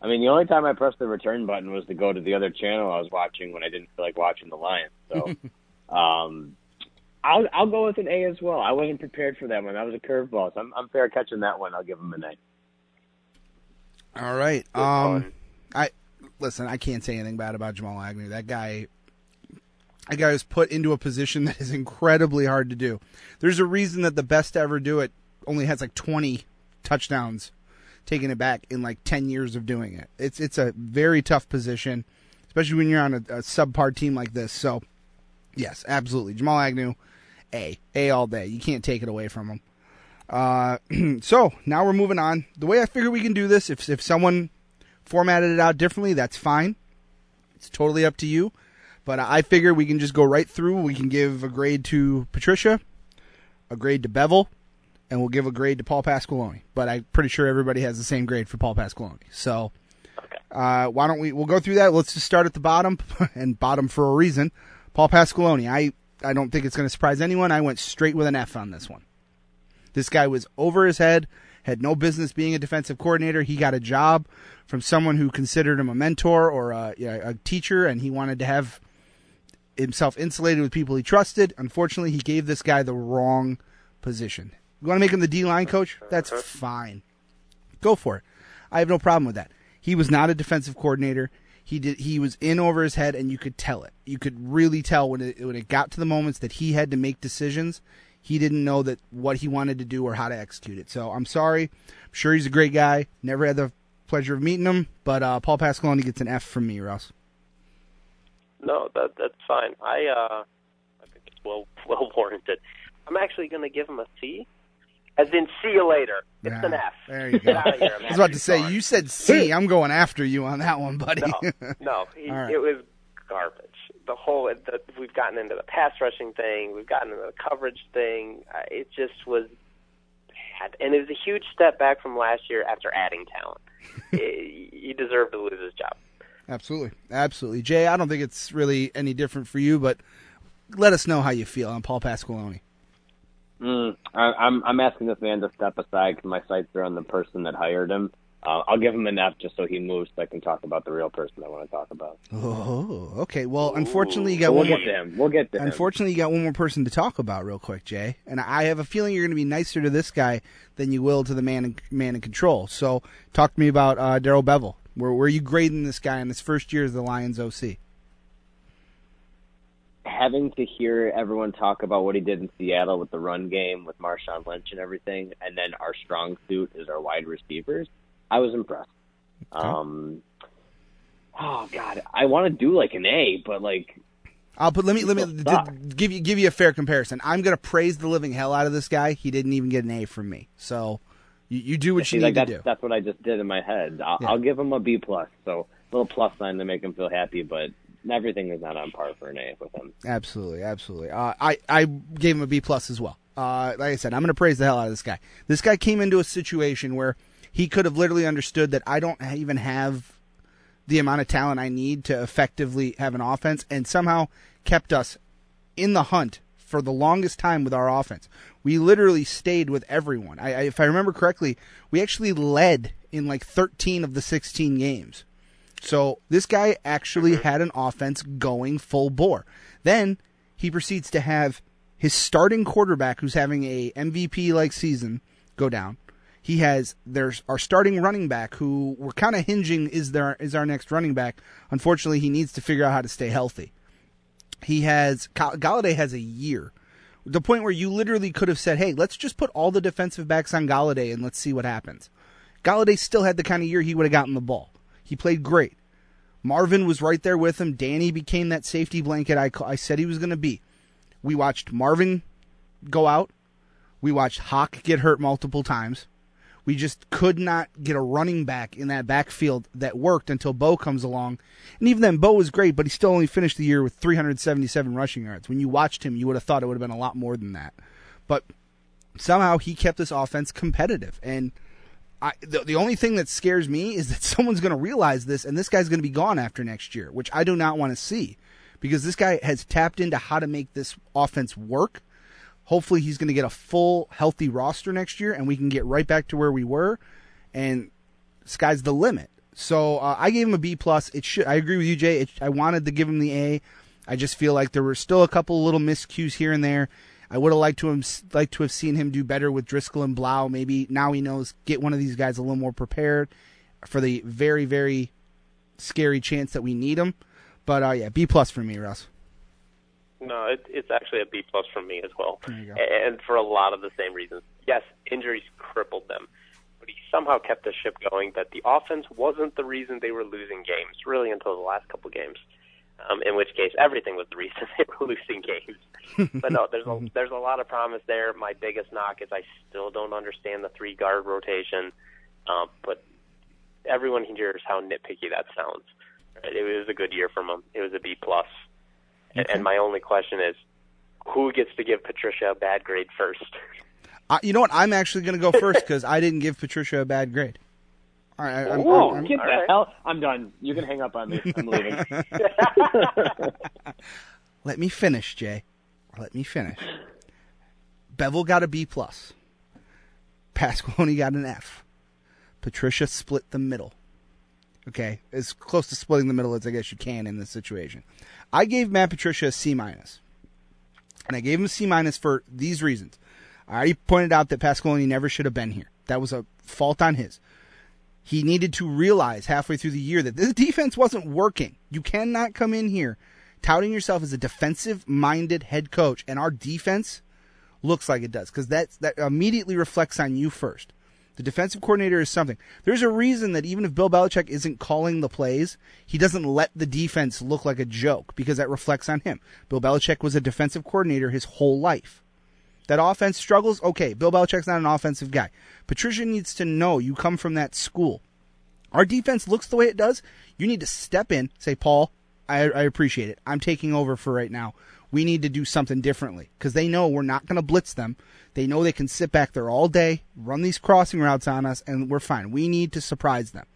I mean, the only time I pressed the return button was to go to the other channel I was watching when I didn't feel like watching the Lions. So, um, I'll I'll go with an A as well. I wasn't prepared for that one. That was a curveball. So I'm I'm fair catching that one. I'll give him an A. All right. Um. I listen. I can't say anything bad about Jamal Agnew. That guy, that guy was put into a position that is incredibly hard to do. There's a reason that the best to ever do it only has like 20 touchdowns, taking it back in like 10 years of doing it. It's it's a very tough position, especially when you're on a, a subpar team like this. So, yes, absolutely, Jamal Agnew, A, A all day. You can't take it away from him. Uh, so now we're moving on. The way I figure we can do this, if if someone formatted it out differently, that's fine. It's totally up to you. But I figure we can just go right through. We can give a grade to Patricia, a grade to Bevell, and we'll give a grade to Paul Pasqualoni. But I'm pretty sure everybody has the same grade for Paul Pasqualoni. So uh, why don't we? We'll go through that. Let's just start at the bottom, and bottom for a reason. Paul Pasqualoni. I I don't think it's going to surprise anyone. I went straight with an F on this one. This guy was over his head, had no business being a defensive coordinator. He got a job from someone who considered him a mentor or a, a teacher, and he wanted to have himself insulated with people he trusted. Unfortunately, he gave this guy the wrong position. You want to make him the D line coach? That's fine. Go for it. I have no problem with that. He was not a defensive coordinator. He did. He was in over his head, and you could tell it. You could really tell when it when it got to the moments that he had to make decisions. He didn't know that what he wanted to do or how to execute it. So I'm sorry. I'm sure he's a great guy. Never had the pleasure of meeting him, but uh, Paul Pasqualoni gets an F from me, Russ. No, that that's fine. I uh, I think it's well well warranted. I'm actually going to give him a C, as in see you later. It's Yeah, an F. There you go. here. I'm was about to say sorry. you said C. I'm going after you on that one, buddy. No, no, he, right. it was garbage. The whole the, we've gotten into the pass rushing thing, we've gotten into the coverage thing. Uh, it just was bad, and it was a huge step back from last year after adding talent. Eh, he deserved to lose his job. Absolutely, absolutely, Jay. I don't think it's really any different for you, but let us know how you feel on Paul Pasqualoni. Mm, I, I'm I'm asking this man to step aside because my sights are on the person that hired him. Uh, I'll give him an F just so he moves so I can talk about the real person I want to talk about. Oh, okay. Well, unfortunately, you got we'll one more. get him. We'll get to him. Unfortunately, you got one more person to talk about real quick, Jay. And I have a feeling you're going to be nicer to this guy than you will to the man in, man in control. So, talk to me about uh, Darrell Bevell. Where where are you grading this guy in his first year as the Lions OC? having to hear everyone talk about what he did in Seattle with the run game, with Marshawn Lynch and everything, and then our strong suit is our wide receivers, I was impressed. Um, oh God, I want to do like an A, but like I'll put let me let me d- give you give you a fair comparison. I'm going to praise the living hell out of this guy. He didn't even get an A from me. So, you, you do what you like need that's to do. that's what I just did in my head. I'll, Yeah. I'll give him a B plus, so a little plus sign to make him feel happy, but everything is not on par for an A with him. Absolutely, absolutely. Uh, I I gave him a B plus as well. Uh, like I said, I'm going to praise the hell out of this guy. This guy came into a situation where he could have literally understood that I don't even have the amount of talent I need to effectively have an offense, and somehow kept us in the hunt for the longest time with our offense. We literally stayed with everyone. I, I, if I remember correctly, we actually led in like 13 of the 16 games. So this guy actually mm-hmm. had an offense going full bore. Then he proceeds to have his starting quarterback, who's having a MVP like season, go down. He has there's our starting running back, who we're kind of hinging is there is our next running back. Unfortunately, he needs to figure out how to stay healthy. He has Gall- Golladay has a year, the point where you literally could have said, "Hey, let's just put all the defensive backs on Golladay and let's see what happens." Golladay still had the kind of year he would have gotten the ball. He played great. Marvin was right there with him. Danny became that safety blanket I, I said he was going to be. We watched Marvin go out. We watched Hawk get hurt multiple times. We just could not get a running back in that backfield that worked until Bo comes along. And even then, Bo was great, but he still only finished the year with 377 rushing yards. When you watched him, you would have thought it would have been a lot more than that. But somehow he kept this offense competitive. And I, the, the only thing that scares me is that someone's going to realize this, and this guy's going to be gone after next year, which I do not want to see, because this guy has tapped into how to make this offense work. Hopefully, he's going to get a full, healthy roster next year, and we can get right back to where we were. And sky's the limit. So uh, I gave him a B plus. It should. I agree with you, Jay. It, I wanted to give him the A. I just feel like there were still a couple little miscues here and there. I would have liked to him like to have seen him do better with Driskel and Blough. Maybe now he knows get one of these guys a little more prepared for the very very scary chance that we need him. But uh, yeah, B plus for me, Russ. No, it, it's actually a B plus from me as well, There you go. and for a lot of the same reasons. Yes, injuries crippled them, but he somehow kept the ship going. That the offense wasn't the reason they were losing games, really, until the last couple games. Um, in which case, everything was the reason they were losing games. but no, there's a there's a lot of promise there. My biggest knock is I still don't understand the three guard rotation, um, but everyone hears how nitpicky that sounds. Right? It was a good year from them. It was a B plus. And, and my only question is, who gets to give Patricia a bad grade first? I, you know what? I'm actually going to go first because I didn't give Patricia a bad grade. All right, I, I'm, Whoa, I'm- get the all right. hell! I'm done. You can hang up on me. I'm leaving. let me finish, Jay. Let me finish. Bevell got a B plus. Pasqualoni got an F. Patricia split the middle. Okay, as close to splitting the middle as I guess you can in this situation. I gave Matt Patricia a C minus, and I gave him a C minus for these reasons. I already pointed out that Pasqualoni never should have been here. That was a fault on his. He needed to realize halfway through the year that this defense wasn't working. You cannot come in here touting yourself as a defensive minded head coach and our defense looks like it does because that that immediately reflects on you first. The defensive coordinator is something. There's a reason that even if Bill Belichick isn't calling the plays, he doesn't let the defense look like a joke because that reflects on him. Bill Belichick was a defensive coordinator his whole life. That offense struggles. Okay, Bill Belichick's not an offensive guy. Patricia needs to know you come from that school. Our defense looks the way it does. You need to step in, say, Paul, I, I appreciate it. I'm taking over for right now. We need to do something differently because they know we're not going to blitz them. They know they can sit back there all day, run these crossing routes on us, and we're fine. We need to surprise them.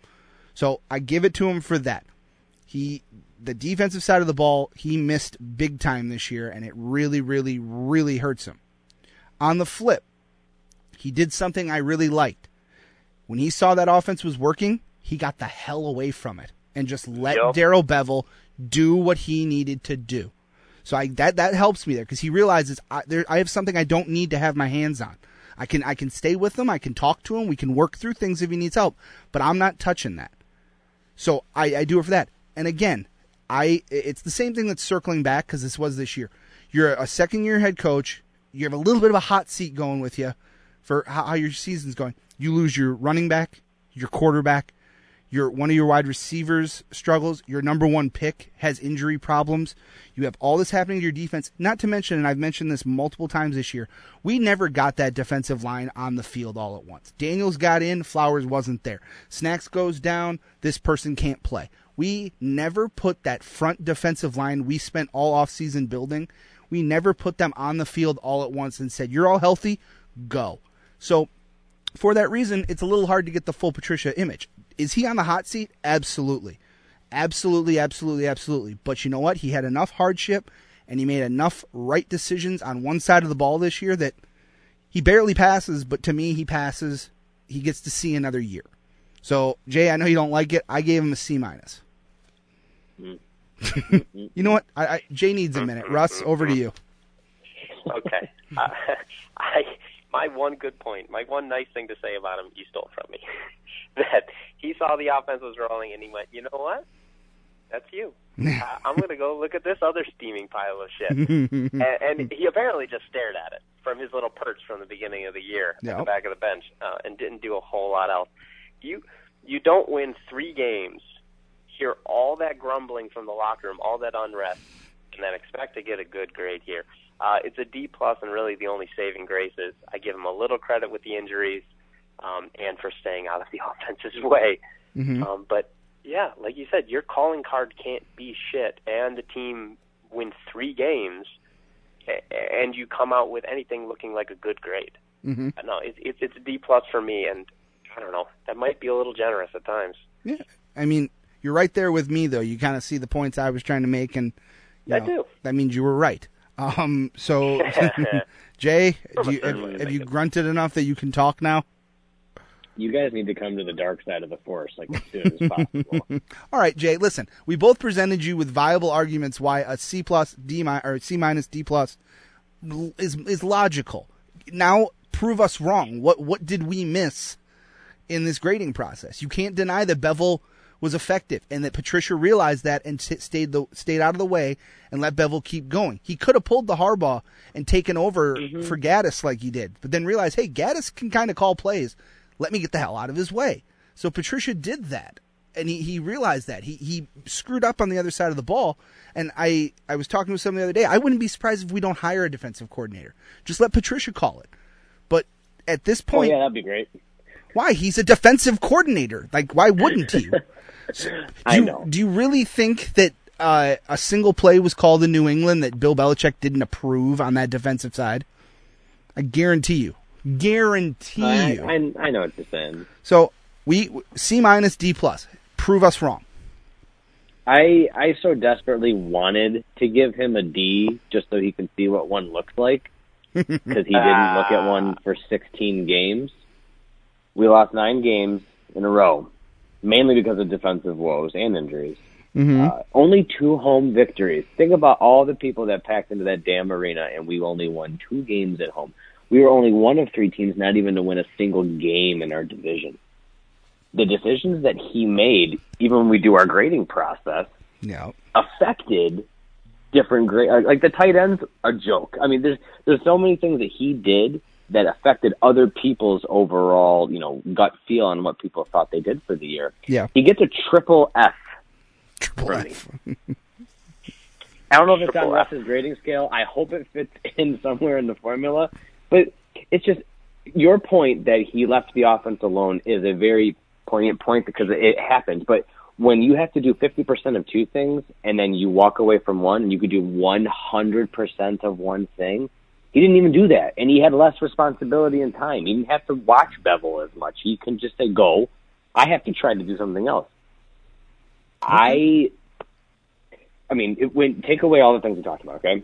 So I give it to him for that. He, the defensive side of the ball, he missed big time this year, and it really, really, really hurts him. On the flip, he did something I really liked. When he saw that offense was working, he got the hell away from it and just let Yep. Darrell Bevell do what he needed to do. So I that that helps me there because he realizes I, there I have something I don't need to have my hands on. I can I can stay with him. I can talk to him. We can work through things if he needs help. But I'm not touching that. So I, I do it for that. And again, I it's the same thing that's circling back because this was this year. You're a second year head coach. You have a little bit of a hot seat going with you for how, how your season's going. You lose your running back, your quarterback, your one of your wide receivers struggles. Your number one pick has injury problems. You have all this happening to your defense. Not to mention, and I've mentioned this multiple times this year, we never got that defensive line on the field all at once. Daniels got in, Flowers wasn't there. Snacks goes down, this person can't play. We never put that front defensive line we spent all offseason building. We never put them on the field all at once and said, "You're all healthy, go." So for that reason, it's a little hard to get the full Patricia image. Is he on the hot seat? Absolutely. Absolutely, absolutely, absolutely. But you know what? He had enough hardship and he made enough right decisions on one side of the ball this year that he barely passes, but to me, he passes. He gets to see another year. So, Jay, I know you don't like it. I gave him a C minus. you know what? I, I, Jay needs a minute. Russ, over to you. okay. Uh, I my one good point, my one nice thing to say about him, you stole from me. that he saw the offense was rolling and he went, you know what? That's you. uh, I'm going to go look at this other steaming pile of shit. and, and he apparently just stared at it from his little perch from the beginning of the year at the back of the bench uh, and didn't do a whole lot else. You you don't win three games, hear all that grumbling from the locker room, all that unrest, and then expect to get a good grade here. Uh, it's a D plus, and really the only saving grace is I give him a little credit with the injuries um, and for staying out of the offense's way. Um, but yeah, like you said, your calling card can't be shit, and the team wins three games, and you come out with anything looking like a good grade. Mhm. No, it's it's it's a D plus for me, and I don't know. That might be a little generous at times. Yeah, I mean, you're right there with me though. You kind of see the points I was trying to make, and you I know, do. That means you were right. Um, so Jay, do you, have, have you grunted enough that you can talk now? You guys need to come to the dark side of the force like as soon as possible. All right, Jay. Listen, we both presented you with viable arguments why a C plus, D mi- or C minus, D plus is is logical. Now prove us wrong. What what did we miss in this grading process? You can't deny that Bevell was effective and that Patricia realized that and t- stayed the stayed out of the way and let Bevell keep going. He could have pulled the Harbaugh and taken over mm-hmm. for Gattis like he did, but then realized, hey, Gattis can kind of call plays. Let me get the hell out of his way. So Patricia did that, and he, he realized that he he screwed up on the other side of the ball. And I I was talking with someone the other day. I wouldn't be surprised if we don't hire a defensive coordinator. Just let Patricia call it. But at this oh, point, Oh point, yeah, that'd be great. why he's a defensive coordinator? Like why wouldn't he? So, do I you, know. Do you really think that uh, a single play was called in New England that Bill Belichick didn't approve on that defensive side? I guarantee you. Guarantee I, you. I, I know what you're saying. So we C minus D plus. Prove us wrong. I I so desperately wanted to give him a D just so he can see what one looks like because he didn't look at one for 16 games. We lost nine games in a row, mainly because of defensive woes and injuries. Uh, only two home victories. Think about all the people that packed into that damn arena, and we only won two games at home. We were only one of three teams not even to win a single game in our division. The decisions that he made, even when we do our grading process, Yeah. affected different grade. Like the tight ends, a joke. I mean, there's there's so many things that he did that affected other people's overall, you know, gut feel on what people thought they did for the year. Yeah. He gets a triple F. Triple F. I don't know if it's on Triple F. Russ's grading scale. I hope it fits in somewhere in the formula, but it's just your point that he left the offense alone is a very poignant point because it happens. But when you have to do 50% of two things and then you walk away from one and you could do 100% of one thing, he didn't even do that. And he had less responsibility and time. He didn't have to watch Bevell as much. He can just say, go. I have to try to do something else. I I mean, it went take away all the things we talked about, okay?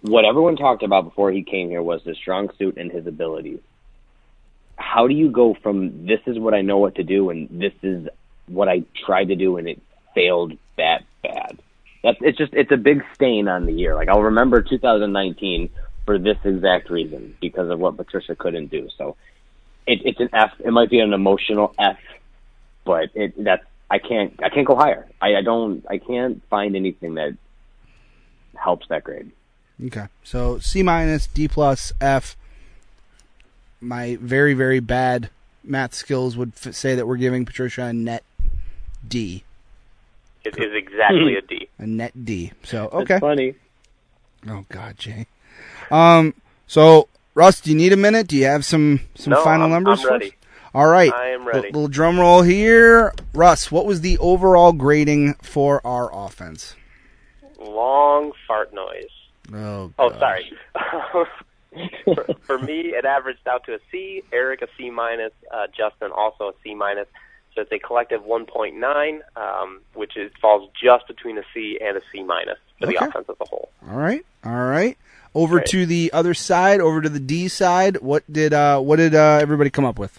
What everyone talked about before he came here was his strong suit and his abilities. How do you go from this is what I know what to do and this is what I tried to do and it failed that bad? That's it's just it's a big stain on the year. Like I'll remember 2019 for this exact reason because of what Patricia couldn't do. So it, it's an F. It might be an emotional F, but it that's I can't I can't go higher. I, I don't I can't find anything that helps that grade. Okay. So C minus, D plus, F. My very, very bad math skills would f- say that we're giving Patricia a net D. It is exactly hmm. a D. A net D. So, okay. That's okay. funny. Oh, God, Jay. Um, so, Russ, do you need a minute? Do you have some, some No, final I'm- numbers I'm ready. All right. I am L- ready. little drum roll here. Russ, what was the overall grading for our offense? Long fart noise. Oh, Oh, sorry. for, for me, it averaged out to a C. Eric a C minus. Uh, Justin also a C minus. So it's a collective 1.9, um, which is falls just between a C and a C minus for the offense as a whole. All right, all right. Over Right. to the other side, over to the D side. What did uh, what did uh, everybody come up with?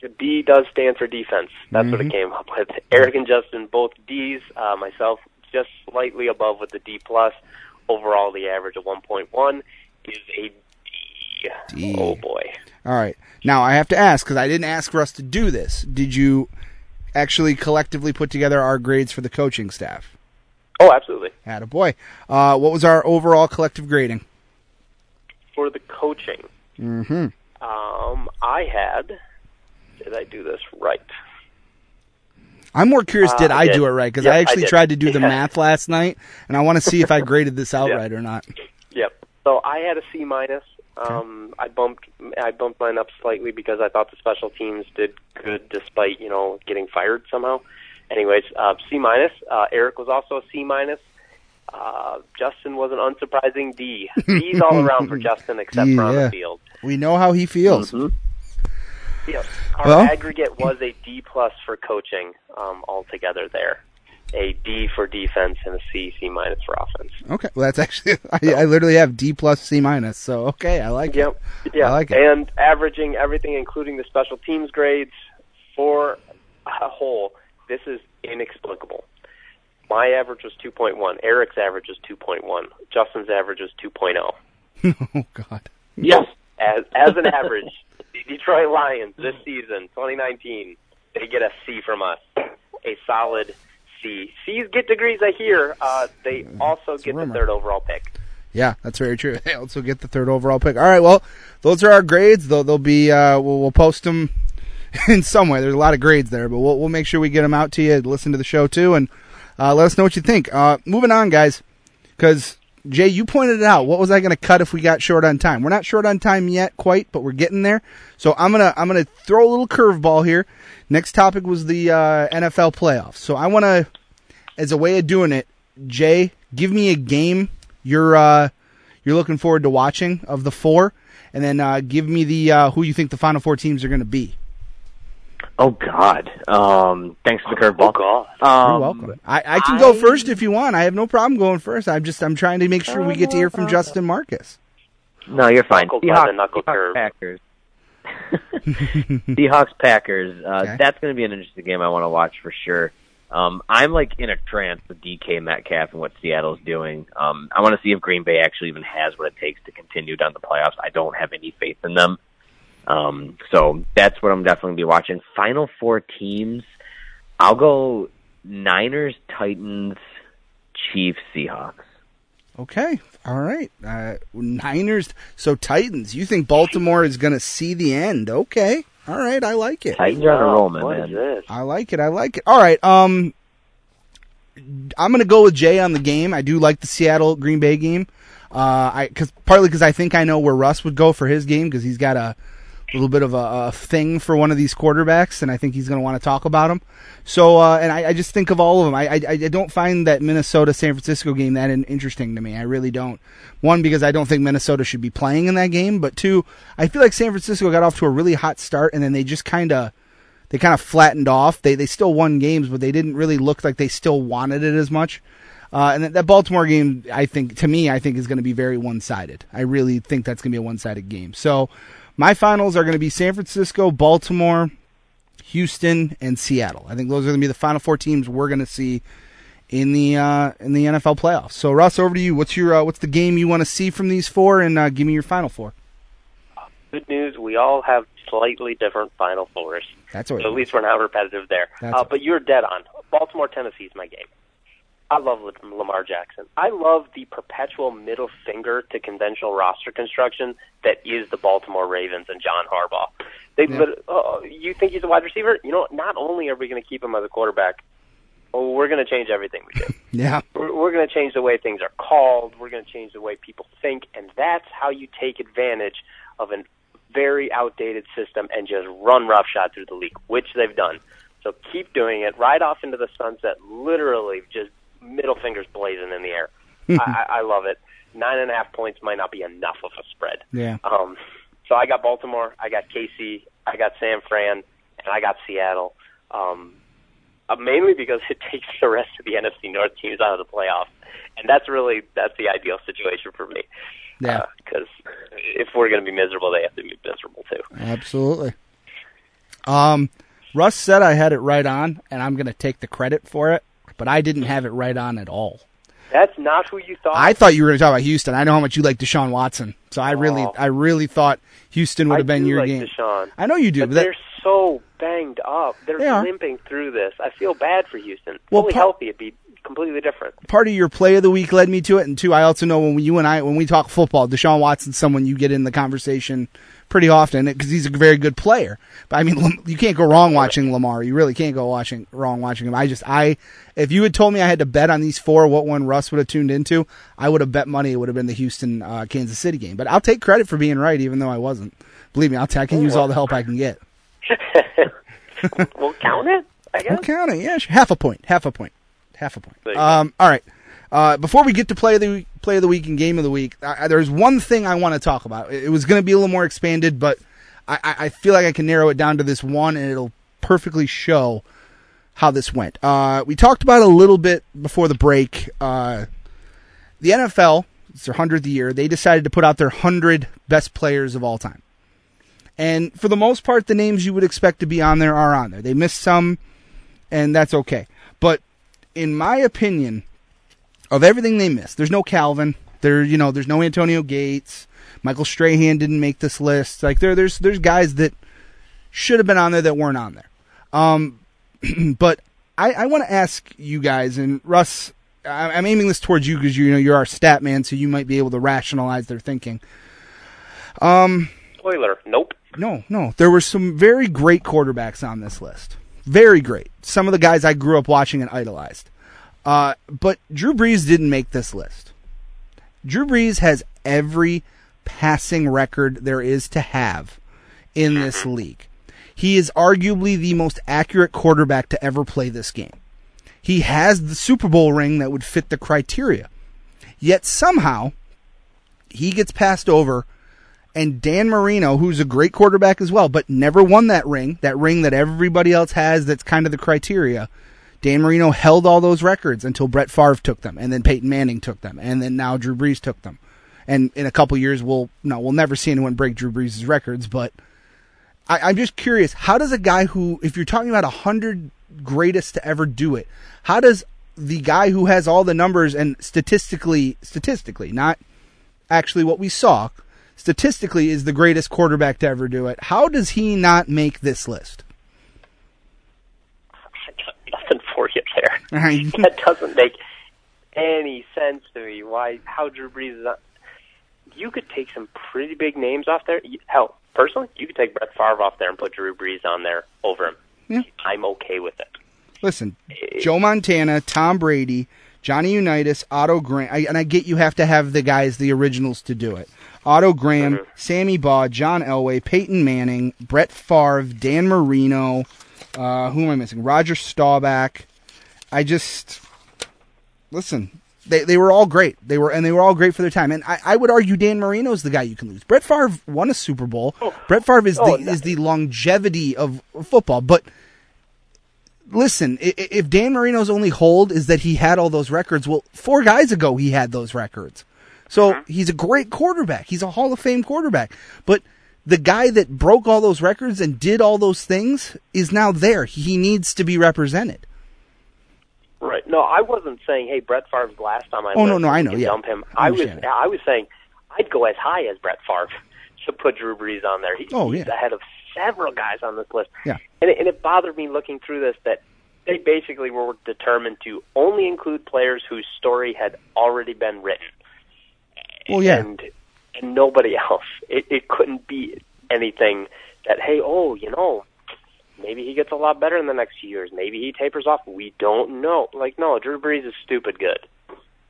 The D does stand for defense. That's what it came up with. Eric and Justin both D's. Uh, myself just slightly above with the D plus. Overall, the average of 1.1 is a D. D. Oh boy. All right. Now I have to ask because I didn't ask for us to do this. Did you actually collectively put together our grades for the coaching staff? Oh, absolutely. Had a boy. Uh, what was our overall collective grading? For the coaching, Mm-hmm. um, I had. Did I do this right? I'm more curious. Uh, did I I did. do it right? Because Yeah, I I actually did. tried to do the math last night, and I want to see if I graded this out Yeah. right or not. Yep. So I had a C minus. Um, I bumped I bumped mine up slightly because I thought the special teams did good despite you know getting fired somehow. Anyways, uh, C minus. Uh, Eric was also a C minus. Uh, Justin was an unsurprising D. D's all around for Justin except for on Yeah. the field. We know how he feels. Yep. Our Well- aggregate was a D plus for coaching um, altogether there. A D for defense and a C C minus for offense. Okay, well that's actually I, I literally have D plus C minus. So okay, I like Yep. it. Yeah. I like it. And averaging everything, including the special teams grades, for a whole, this is inexplicable. My average was 2.1. Eric's average is 2.1. Justin's average is 2.0. oh God. Yes. As as an average, the Detroit Lions this season, 2019, they get a C from us, a solid C. C's get degrees, I hear. Uh, they also get the third overall pick. Yeah, that's very true. They also get the third overall pick. All right, well, those are our grades. They'll, they'll be uh, we'll, we'll post them in some way. There's a lot of grades there, but we'll we'll make sure we get them out to you. Listen to the show too, and uh, let us know what you think. Uh, moving on, guys, because Jay, you pointed it out. What was I going to cut if we got short on time? We're not short on time yet, quite, but we're getting there. So I'm gonna I'm gonna throw a little curveball here. Next topic was the uh, NFL playoffs. So I want to, as a way of doing it, Jay, give me a game you're uh, you're looking forward to watching of the four, and then uh, give me the uh, who you think the final four teams are going to be. Oh God! Um, thanks for the curveball. Oh God. Um, You're welcome. I, I can go first if you want. I have no problem going first. I'm just I'm trying to make sure we get to hear from Justin Marcus. No, you're fine. Knuckle by the Seahawks, knuckle Seahawks curve. Packers. Seahawks Packers. Uh, Okay. That's going to be an interesting game. I want to watch for sure. Um, I'm like in a trance with DK Metcalf and what Seattle's doing. Um, I want to see if Green Bay actually even has what it takes to continue down the playoffs. I don't have any faith in them. Um, so that's what I'm definitely be watching. Final four teams. I'll go Niners, Titans, Chiefs, Seahawks. Okay, all right. Uh, Niners. So Titans. You think Baltimore is going to see the end? Okay, all right. I like it. Titans are on a roll, man. What man. this? I like it. I like it. All right. Um, I'm gonna go with Jay on the game. I do like the Seattle Green Bay game. Uh, I because partly because I think I know where Russ would go for his game because he's got a little bit of a, a thing for one of these quarterbacks, and I think he's gonna want to talk about him. So, uh, and I, I just think of all of them. I, I I don't find that Minnesota San Francisco game that interesting to me. I really don't. One because I don't think Minnesota should be playing in that game, but two, I feel like San Francisco got off to a really hot start, and then they just kind of they kind of flattened off. They they still won games, but they didn't really look like they still wanted it as much. Uh, and that, that Baltimore game, I think, to me, I think is going to be very one sided. I really think that's going to be a one sided game. So my finals are going to be San Francisco, Baltimore, Houston, and Seattle. I think those are going to be the final four teams we're going to see in the uh, in the NFL playoffs. So Russ, over to you. What's your uh, what's the game you want to see from these four, and uh, give me your final four. Good news, we all have slightly different Final Fours. That's what. So at least we're not repetitive there. Uh, but you're dead on. Baltimore, Tennessee is my game. I love Lam- Lamar Jackson. I love the perpetual middle finger to conventional roster construction that is the Baltimore Ravens and John Harbaugh. They, Yeah. lit- oh, you think he's a wide receiver? You know, not only are we going to keep him as a quarterback, oh, we're going to change everything we do. yeah. we're, we're going to change the way things are called. We're going to change the way people think, and that's how you take advantage of a very outdated system and just run roughshod through the league, which they've done. So keep doing it. Right off into the sunset, literally just middle fingers blazing in the air. I, I I love it. Nine and a half points might not be enough of a spread. Yeah. Um, so I got Baltimore, I got KC, I got San Fran, and I got Seattle. Um, uh, mainly because it takes the rest of the NFC North teams out of the playoffs, and that's really that's the ideal situation for me. Yeah. Because if we're going to be miserable, they have to be miserable too. Absolutely. Um, Russ said I had it right on, and I'm going to take the credit for it, but I didn't have it right on at all. That's not who you thought. I thought you were going to talk about Houston. I know how much you like Deshaun Watson, so I really, Oh. I really thought Houston would have been do your like game. Deshaun. I know you do, but but that, they're so banged up. They're They limping through this. I feel bad for Houston. Well, Fully healthy, it'd be completely different. part of your play of the week led me to it, and two, I also know when you and I, when we talk football, Deshaun Watson's someone you get in the conversation pretty often because he's a very good player. But I mean, you can't go wrong watching Lamar. You really can't go watching wrong watching him. I just, I, if you had told me I had to bet on these four, what one Russ would have tuned into, I would have bet money it would have been the Houston uh, Kansas City game. But I'll take credit for being right, even though I wasn't. Believe me, I'll t- I can use all the help I can get. we'll count it, I guess. We'll count it. Yeah, half a point. Half a point. Half a point. There you go. Um, all right. Uh, before we get to play of the week, play of the week and game of the week, I, I- there's one thing I want to talk about. It, it was going to be a little more expanded, but I, I, I feel like I can narrow it down to this one, and it'll perfectly show how this went. Uh, we talked about a little bit before the break. Uh, the NFL, it's their hundredth year. They decided to put out their hundred best players of all time. And for the most part, the names you would expect to be on there are on there. They missed some, and that's okay. But in my opinion, of everything they missed, there's no Calvin. There, you know, there's no Antonio Gates. Michael Strahan didn't make this list. Like there, there's there's guys that should have been on there that weren't on there. Um, but I, I want to ask you guys and Russ. I, I'm aiming this towards you because you know you're our stat man, so you might be able to rationalize their thinking. Spoiler, nope. No, no. There were some very great quarterbacks on this list. Very great. Some of the guys I grew up watching and idolized. Uh, but Drew Brees didn't make this list. Drew Brees has every passing record there is to have in this league. He is arguably the most accurate quarterback to ever play this game. He has the Super Bowl ring that would fit the criteria. Yet somehow, he gets passed over and Dan Marino, who's a great quarterback as well, but never won that ring, that ring that everybody else has that's kind of the criteria. Dan Marino held all those records until Brett Favre took them, and then Peyton Manning took them, and then now Drew Brees took them. And in a couple years, we'll no, we'll never see anyone break Drew Brees' records. But I, I'm just curious, how does a guy who, if you're talking about a hundred greatest to ever do it, how does the guy who has all the numbers and statistically, statistically, not actually what we saw, statistically is the greatest quarterback to ever do it. How does he not make this list? I got nothing for you there. That doesn't make any sense to me. Why? How Drew Brees is? Not, you could take some pretty big names off there. Hell, personally, you could take Brett Favre off there and put Drew Brees on there over him. Yeah. I'm okay with it. Listen, eh. Joe Montana, Tom Brady, Johnny Unitas, Otto Grant, I, and I get you have to have the guys, the originals, to do it. Otto Graham, Sammy Baugh, John Elway, Peyton Manning, Brett Favre, Dan Marino. Uh, who am I missing? Roger Staubach. I just listen. They they were all great. They were and they were all great for their time. And I, I would argue Dan Marino's the guy you can lose. Brett Favre won a Super Bowl. Brett Favre is Oh, the is the longevity of football. But listen, if Dan Marino's only hold is that he had all those records, well, four guys ago he had those records. So he's a great quarterback. He's a Hall of Fame quarterback. But the guy that broke all those records and did all those things is now there. He needs to be represented. Right. No, I wasn't saying, hey, Brett Favre's last on my Oh, no, no, I know, yeah. Dump him. I I was, it. I was saying, I'd go as high as Brett Favre to put Drew Brees on there. He, Oh, he's yeah. ahead of several guys on this list. Yeah. And it, and it bothered me looking through this that they basically were determined to only include players whose story had already been written. Well, yeah. And, and nobody else. It, it couldn't be anything that, hey, oh, you know, maybe he gets a lot better in the next few years. Maybe he tapers off. We don't know. Like, no, Drew Brees is stupid good.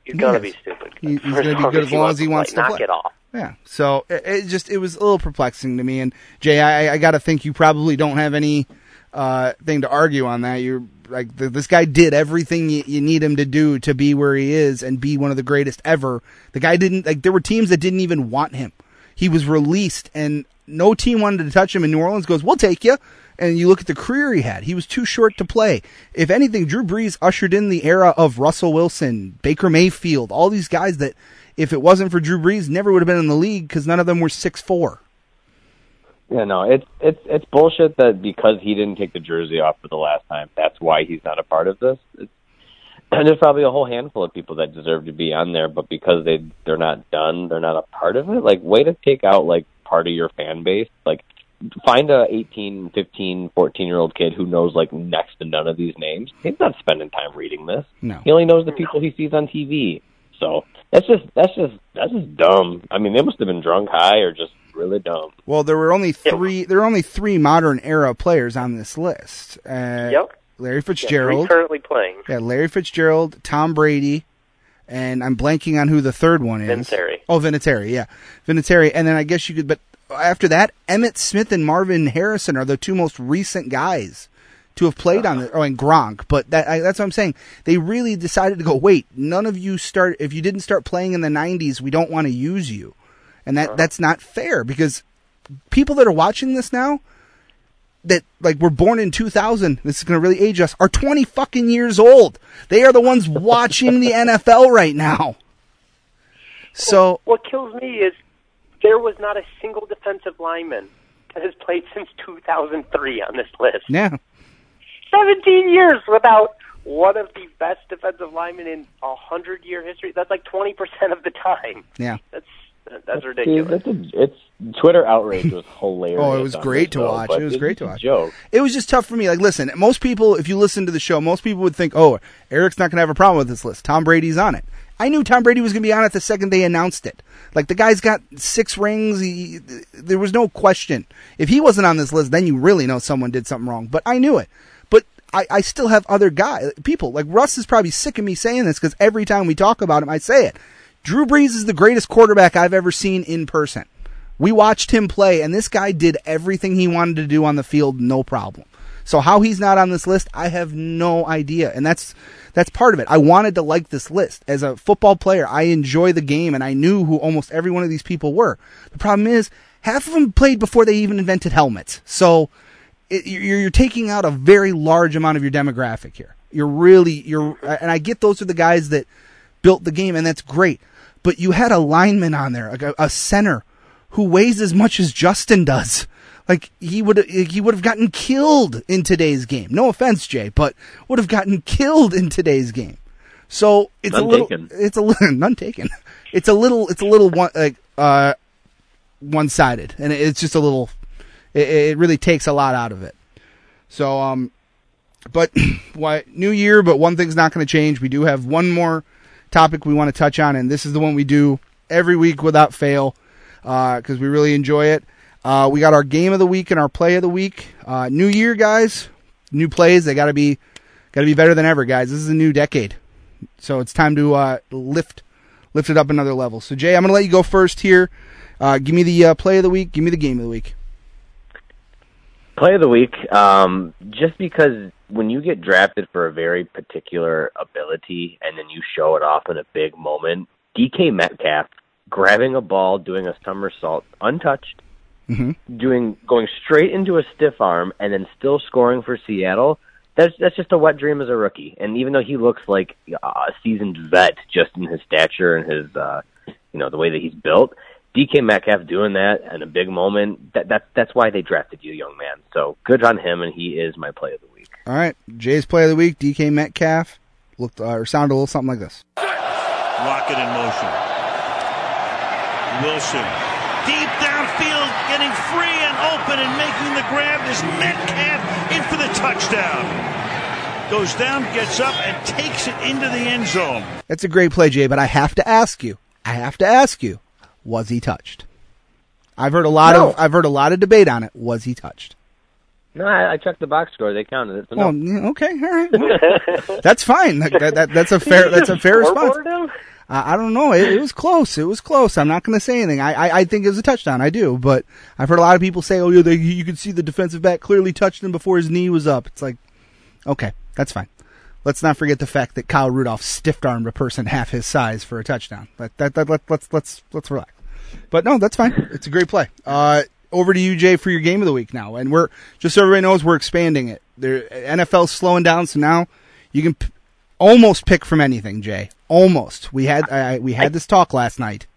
He's He gonna is. be stupid. He- good. he's gonna be good as long as he wants play. to Knock play. it off. Yeah. So it, it just it was a little perplexing to me. And Jay, I, I got to think you probably don't have any uh, thing to argue on that. You're like th this guy did everything you, you need him to do to be where he is and be one of the greatest ever. The guy didn't like there were teams that didn't even want him. He was released and no team wanted to touch him. And New Orleans goes, "We'll take you." And you look at the career he had. He was too short to play. If anything, Drew Brees ushered in the era of Russell Wilson, Baker Mayfield, all these guys that, if it wasn't for Drew Brees, never would have been in the league because none of them were six four. Yeah, no, it's it's it's bullshit that because he didn't take the jersey off for the last time, that's why he's not a part of this. It's, and there's probably a whole handful of people that deserve to be on there, but because they they're not done, they're not a part of it. Like, way to take out like part of your fan base. Like, find a 18, 15, 14 year old kid who knows like next to none of these names. He's not spending time reading this. No. He only knows the people he sees on TV. So that's just that's just that's just dumb. I mean, they must have been drunk, high, or just really dumb. Well, there were only three. There were only three modern era players on this list. Uh, Yep. Larry Fitzgerald. three currently playing. Yeah, Larry Fitzgerald, Tom Brady, and I'm blanking on who the third one is. Vinatieri. Oh, Vinatieri, yeah, Vinatieri, and then I guess you could. But after that, Emmitt Smith and Marvin Harrison are the two most recent guys to have played on the. Oh, and Gronk. But that I, that's what I'm saying. They really decided to go. Wait, none of you start. If you didn't start playing in the '90s, we don't want to use you, and that that's not fair because people that are watching this now that like were born in 2000 this is going to really age us are 20 fucking years old they are the ones watching the nfl right now so What kills me is there was not a single defensive lineman that has played since 2003 on this list. yeah 17 years without one of the best defensive linemen in a hundred year history. That's like 20% of the time. yeah That's that's See, ridiculous. that's a, it's Twitter outrage was hilarious. Oh, it was great to show, watch. It was great to just watch. Joke. it was just tough for me like listen most people if you listen to the show most people would think oh eric's not going to have a problem with this list tom brady's on it I knew Tom Brady was going to be on it the second they announced it. Like the guy's got six rings. He, there was no question. If he wasn't on this list, then you really know someone did something wrong. But I knew it. But I, I still have other guys, people like Russ is probably sick of me saying this because every time we talk about him, I say it. Drew Brees is the greatest quarterback I've ever seen in person. We watched him play, and this guy did everything he wanted to do on the field, no problem. So how he's not on this list, I have no idea, and that's that's part of it. I wanted to like this list as a football player. I enjoy the game, and I knew who almost every one of these people were. The problem is, half of them played before they even invented helmets. So it, you're, you're taking out a very large amount of your demographic here. You're really you're, and I get those are the guys that built the game, and that's great. But you had a lineman on there, a, a center who weighs as much as Justin does. Like he would he would have gotten killed in today's game. No offense, Jay, but would have gotten killed in today's game. So it's None a little taken. it's a little none taken. It's a little it's a little one like uh one sided, and it's just a little. It, it really takes a lot out of it. So um, but why new year? But one thing's not going to change. We do have one more topic we want to touch on, and this is the one we do every week without fail because we really enjoy it. Uh, we got our game of the week and our play of the week. Uh, new year, guys. New plays. They got to be got to be better than ever, guys. This is a new decade, so it's time to uh, lift lift it up another level. So Jay, I'm to let you go first here. Uh, give me the uh, play of the week. Give me the game of the week. Play of the week, um, just because when you get drafted for a very particular ability and then you show it off in a big moment, DK Metcalf grabbing a ball, doing a somersault untouched, Mm-hmm. doing going straight into a stiff arm, and then still scoring for Seattle. That's that's just a wet dream as a rookie. And even though he looks like a seasoned vet, just in his stature and his, uh, you know, the way that he's built, DK Metcalf doing that in a big moment. That that that's why they drafted you, young man. So good on him, and he is my play of the week. All right, Jay's play of the week. DK Metcalf looked uh, or sounded a little something like this. Rocket in motion. Wilson. Deep downfield, getting free and open and making the grab is Metcalf in for the touchdown. Goes down, gets up, and takes it into the end zone. That's a great play, Jay. But I have to ask you. I have to ask you. Was he touched? I've heard a lot No. of I've heard a lot of debate on it. Was he touched? No, I, I checked the box score. They counted it. So no. Well, yeah, okay, all right. Well, that's fine. That, that, that- that's a fair. That's a fair response. I, I don't know. It, it was close. It was close. I'm not going to say anything. I, I I think it was a touchdown. I do, but I've heard a lot of people say, "Oh, yeah, they, you could see the defensive back clearly touched him before his knee was up." It's like, okay, that's fine. Let's not forget the fact that Kyle Rudolph stiff armed a person half his size for a touchdown. That that, that let, let's let's let's relax. But no, that's fine. It's a great play. Uh, over to you, Jay, for your game of the week now. And we're just so everybody knows, we're expanding it. There, NFL's slowing down, so now you can p- almost pick from anything, Jay. Almost. We had I, we had this talk last night.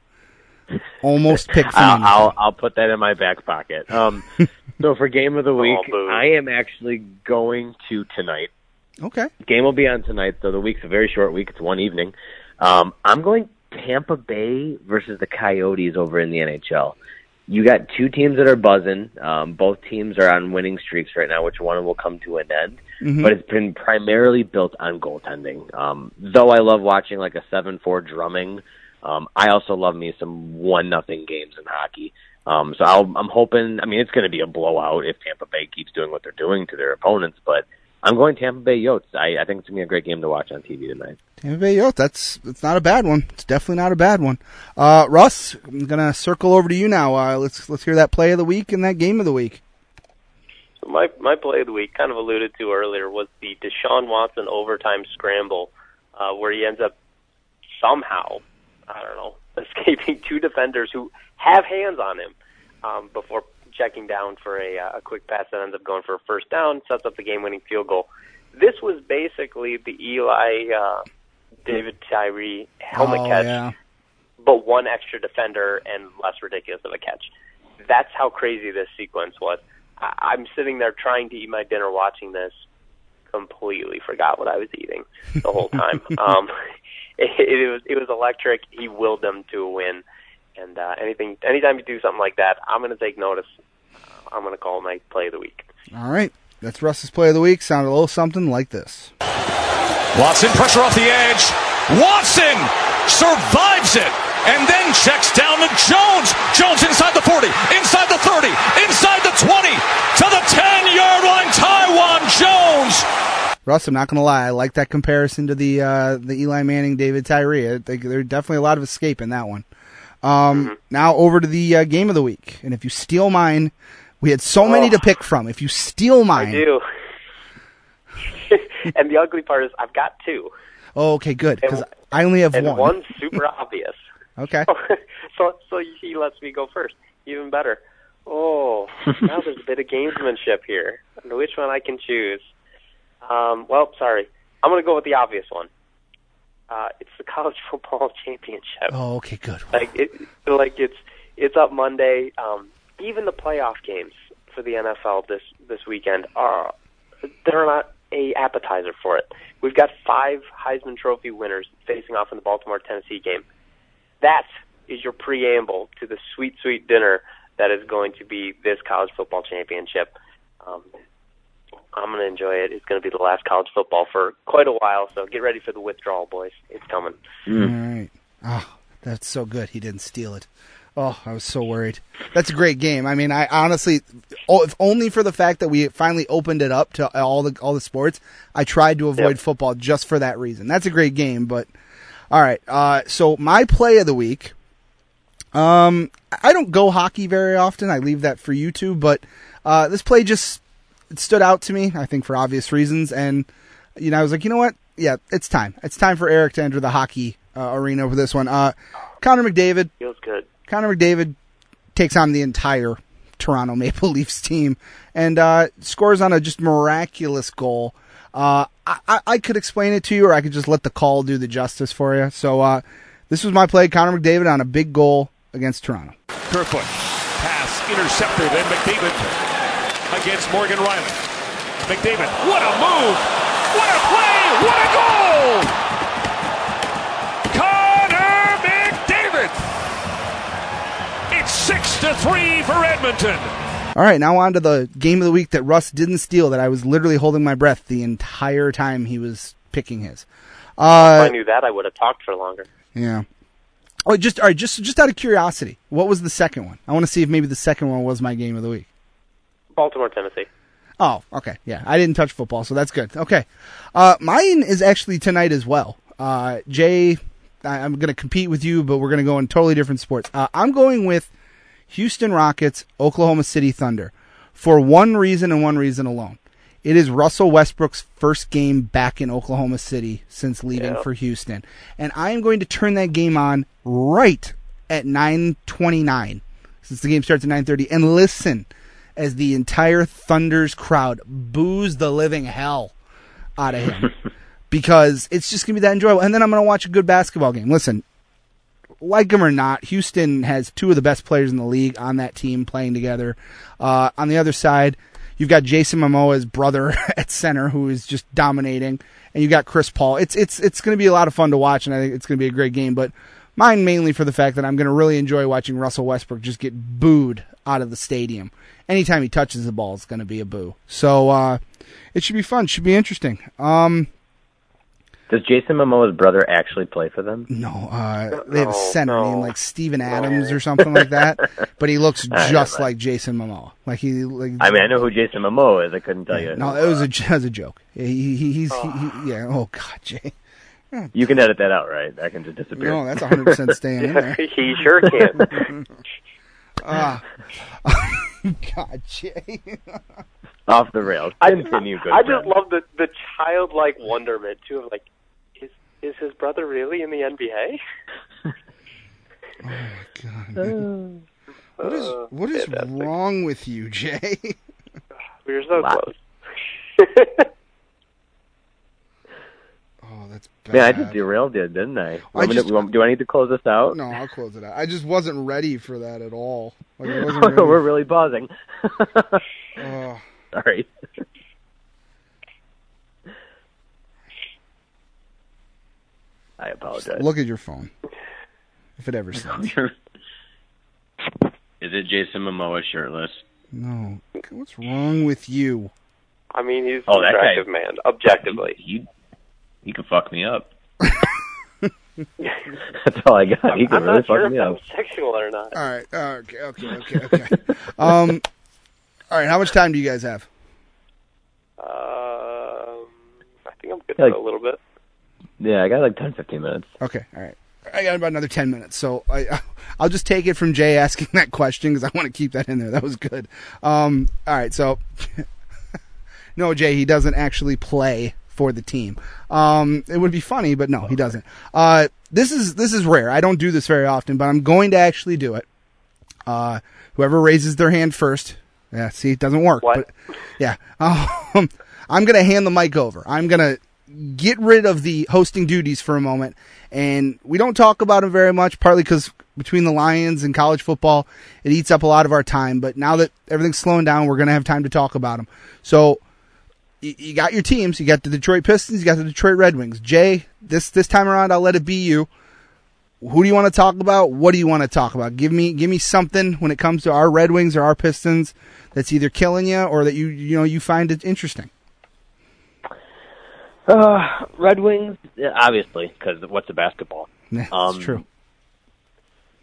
Almost pick from I'll, anything. I'll I'll put that in my back pocket. Um, so for game of the week, boo. I am actually going to tonight. okay. Game will be on tonight, so the week's a very short week. It's one evening. Um, I'm going Tampa Bay versus the Coyotes over in the NHL. You got two teams that are buzzing. Um, both teams are on winning streaks right now, which one will come to an end. But it's been primarily built on goaltending. Um, though I love watching like a seven-four drumming, um, I also love me some one nothing games in hockey. Um, so I'll, I'm hoping. I mean, it's going to be a blowout if Tampa Bay keeps doing what they're doing to their opponents. But I'm going Tampa Bay Yotes. I, I think it's going to be a great game to watch on TV tonight. That's it's not a bad one. It's definitely not a bad one. Uh, Russ, I'm gonna circle over to you now. Uh, let's let's hear that play of the week and that game of the week. So my my play of the week, kind of alluded to earlier, was the Deshaun Watson overtime scramble, uh, where he ends up somehow, I don't know, escaping two defenders who have hands on him um, before checking down for a, uh, a quick pass that ends up going for a first down, sets up the game-winning field goal. This was basically the Eli uh, David Tyree helmet oh, catch yeah. but one extra defender and less ridiculous of a catch. That's how crazy this sequence was. I- I'm sitting there trying to eat my dinner watching this, completely forgot what I was eating the whole time. um, it, it was it was electric. He willed them to a win, and uh, anything anytime you do something like that, I'm going to take notice. I'm going to call my play of the week. All right. That's Russ's play of the week. Sounded a little something like this. Watson, pressure off the edge. Watson survives it, and then checks down to Jones. Jones inside the 40, inside the 30, inside the 20, to the 10 yard line. Taiwan Jones. Russ, I'm not gonna lie, I like that comparison to the uh, the Eli Manning David Tyree. I think there's definitely a lot of escape in that one. Um, Now over to the uh, game of the week, and if you steal mine, we had so many to pick from. If you steal mine, I do. and the ugly part is I've got two, oh, okay, good, because I only have and one. one's super obvious. Okay, so so he lets me go first. Even better. Oh, now there's a bit of gamesmanship here. I don't know which one I can choose. Um, well, sorry. I'm going to go with the obvious one. Uh, it's the college football championship. oh, okay, good. Like it, like it's it's up Monday. Um, even the playoff games for the NFL this this weekend are they're not a appetizer for it. We've got five Heisman Trophy winners facing off in the Baltimore Tennessee game. That is your preamble to the sweet sweet dinner that is going to be this college football championship. Um, I'm going to enjoy it. It's going to be the last college football for quite a while, so get ready for the withdrawal, boys. It's coming. All right. Oh, that's so good. He didn't steal it. Oh, I was so worried. That's a great game. I mean, I honestly, oh, if only for the fact that we finally opened it up to all the all the sports, I tried to avoid Yep. football just for that reason. That's a great game, but all right. Uh, so my play of the week. Um, I don't go hockey very often. I leave that for you two, but uh, this play just it stood out to me. I think for obvious reasons, and you know, I was like, you know what? Yeah, it's time. It's time for Eric to enter the hockey uh, arena for this one. Uh, Connor McDavid. Feels good. Connor McDavid takes on the entire Toronto Maple Leafs team and uh, scores on a just miraculous goal. Uh, I, I, could explain it to you, or I could just let the call do the justice for you. So uh, this was my play, Connor McDavid on a big goal against Toronto. Kerfoot. Pass intercepted. Then McDavid against Morgan Rielly. McDavid. What a move! What a play! What a goal! To three for Edmonton. All right, now on to the game of the week that Russ didn't steal. That I was literally holding my breath the entire time he was picking his. if Uh, I knew that, I would have talked for longer. yeah. Oh, just all right. Just just out of curiosity, what was the second one? I want to see if maybe the second one was my game of the week. Baltimore, Tennessee. Oh, okay. Yeah, I didn't touch football, so that's good. Okay. Uh, mine is actually tonight as well. Uh, Jay, I, I'm going to compete with you, but we're going to go in totally different sports. Uh, I'm going with Houston Rockets, Oklahoma City Thunder for one reason and one reason alone. It is Russell Westbrook's first game back in Oklahoma City since leaving Yeah. for Houston. And I am going to turn that game on right at 929 since the game starts at 930 and listen as the entire Thunder's crowd boos the living hell out of him because it's just going to be that enjoyable. And then I'm going to watch a good basketball game. Listen, like him or not, Houston has two of the best players in the league on that team playing together. Uh, on the other side, you've got Jason Momoa's brother at center who is just dominating, and you've got Chris Paul. It's it's it's going to be a lot of fun to watch, and I think it's going to be a great game. But mine mainly for the fact that I'm going to really enjoy watching Russell Westbrook just get booed out of the stadium. Anytime he touches the ball, it's going to be a boo. So uh, it should be fun. Should be interesting. Um, Does Jason Momoa's brother actually play for them? No, uh, they have a center no. named like Steven Adams or something like that, but he looks just like Jason Momoa. Like he, like I mean, I know who Jason Momoa is. I couldn't tell you. no, it was a that was a joke. He, he, he's he, he, yeah. Oh God, Jay. You can edit that out, right? That can just disappear. No, that's 100 percent staying in there. he sure can. Ah. God, Jay. Off the rails. I, Continue, good I just love the the childlike wonderment too of like, is is his brother really in the NBA? Oh my god. What is Uh, what is fantastic. wrong with you, Jay? We were so Wow. close. Oh, that's bad. Man, I just derailed it, didn't I? Want me to- do I need to close this out? No, I'll close it out. I just wasn't ready for that at all. Like, I wasn't ready. We're really pausing. Oh. Sorry. I apologize. Look at your phone. If it ever sends. Is it Jason Momoa shirtless? No. What's wrong with you? I mean, he's Oh, an that guy- attractive man, objectively. He, you can fuck me up. That's all I got. He can I'm really not sure fuck if me I'm up. sexual or not. All right. Okay. Okay. Okay. Okay. um. All right. How much time do you guys have? Um, I think I'm good Yeah, like- for a little bit. Yeah, I got like 10, 15 minutes. Okay. All right. I got about another ten minutes, so I I'll just take it from Jay asking that question because I want to keep that in there. That was good. Um. All right. So. no, Jay. He doesn't actually play for the team. Um. It would be funny, but no, he doesn't. Uh. This is this is rare. I don't do this very often, but I'm going to actually do it. Uh. Whoever raises their hand first. Yeah. See, it doesn't work. What? But yeah. Um. I'm gonna hand the mic over. I'm gonna get rid of the hosting duties for a moment. And we don't talk about them very much, partly because between the Lions and college football, it eats up a lot of our time. But now that everything's slowing down, we're going to have time to talk about them. So you, got your teams. You got the Detroit Pistons. You got the Detroit Red Wings. Jay, this this time around, I'll let it be you. Who do you want to talk about? What do you want to talk about? Give me give me something when it comes to our Red Wings or our Pistons that's either killing you or that you you know you find it interesting. Uh, Red Wings, obviously, because what's a basketball? Yeah, Um, true.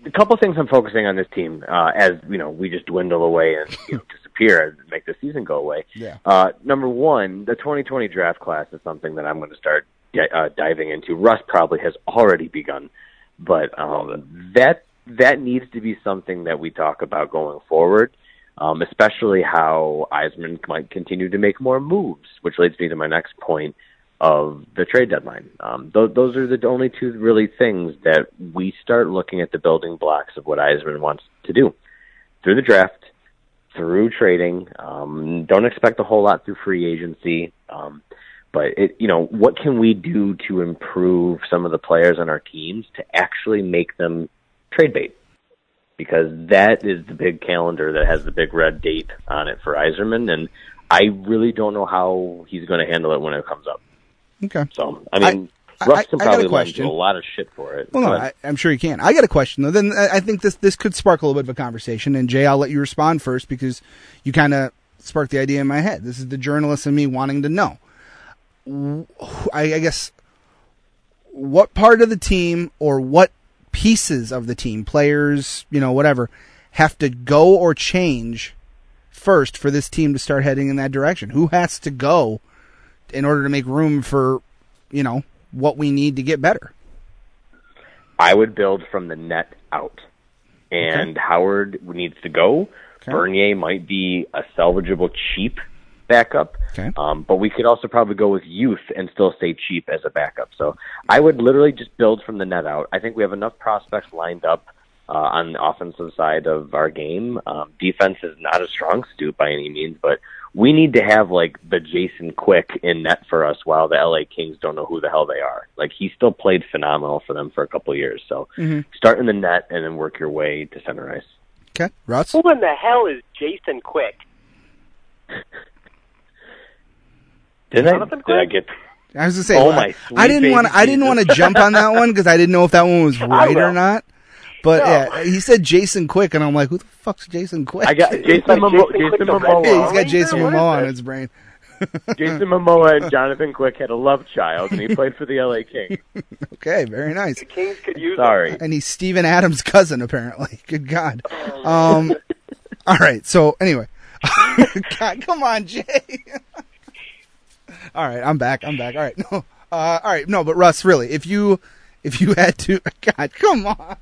A couple things I'm focusing on this team uh, as you know we just dwindle away and you know, disappear and make the season go away. Yeah. Uh, number one, the 2020 draft class is something that I'm going to start di- uh, diving into. Russ probably has already begun, but um, that that needs to be something that we talk about going forward. Um, especially how Yzerman might continue to make more moves, which leads me to my next point of the trade deadline. Um, th- those are the only two really things that we start looking at the building blocks of what Yzerman wants to do through the draft, through trading. Um, don't expect a whole lot through free agency. Um, but it, you know, what can we do to improve some of the players on our teams to actually make them trade bait? Because that is the big calendar that has the big red date on it for Yzerman, and I really don't know how he's going to handle it when it comes up. Okay. So, I mean, I- Russ I- can I got a probably question. a lot of shit for it. Well, no, I, I'm sure you can. I got a question though. Then I I think this this could spark a little bit of a conversation. And Jay, I'll let you respond first because you kind of sparked the idea in my head. This is the journalist in me wanting to know. I, I guess what part of the team or what pieces of the team, players, you know, whatever, have to go or change first for this team to start heading in that direction? Who has to go in order to make room for, you know, what we need to get better? I would build from the net out. And Howard needs to go. Okay. Bernier might be a salvageable cheap backup. Okay. Um, but we could also probably go with youth and still stay cheap as a backup. So I would literally just build from the net out. I think we have enough prospects lined up uh, on the offensive side of our game. Um, defense is not a strong suit by any means, but we need to have like the Jason Quick in net for us while the LA Kings don't know who the hell they are. Like he still played phenomenal for them for a couple of years. So mm-hmm. start in the net and then work your way to center ice. Okay, Russ. Who in the hell is Jason Quick? Did I, Jonathan did I get? I was gonna say, oh well, my I didn't want I didn't want to jump on that one because I didn't know if that one was right or not. But No. yeah, he said Jason Quick, and I'm like, who the fuck's Jason Quick? I got Jason, like Momo- Jason Jason Quick, the red Momoa. yeah, he's got Jason Momoa on his brain. Jason Momoa and Jonathan Quick had a love child, and he played for the LA Kings. Okay, very nice. The Kings could use him. Sorry. And he's Steven Adams' cousin, apparently. Good God. Um, all right. So anyway, God, come on, Jay. all right, I'm back. I'm back. All right. No. Uh, all right. No, but Russ, really, if you if you had to, God, come on.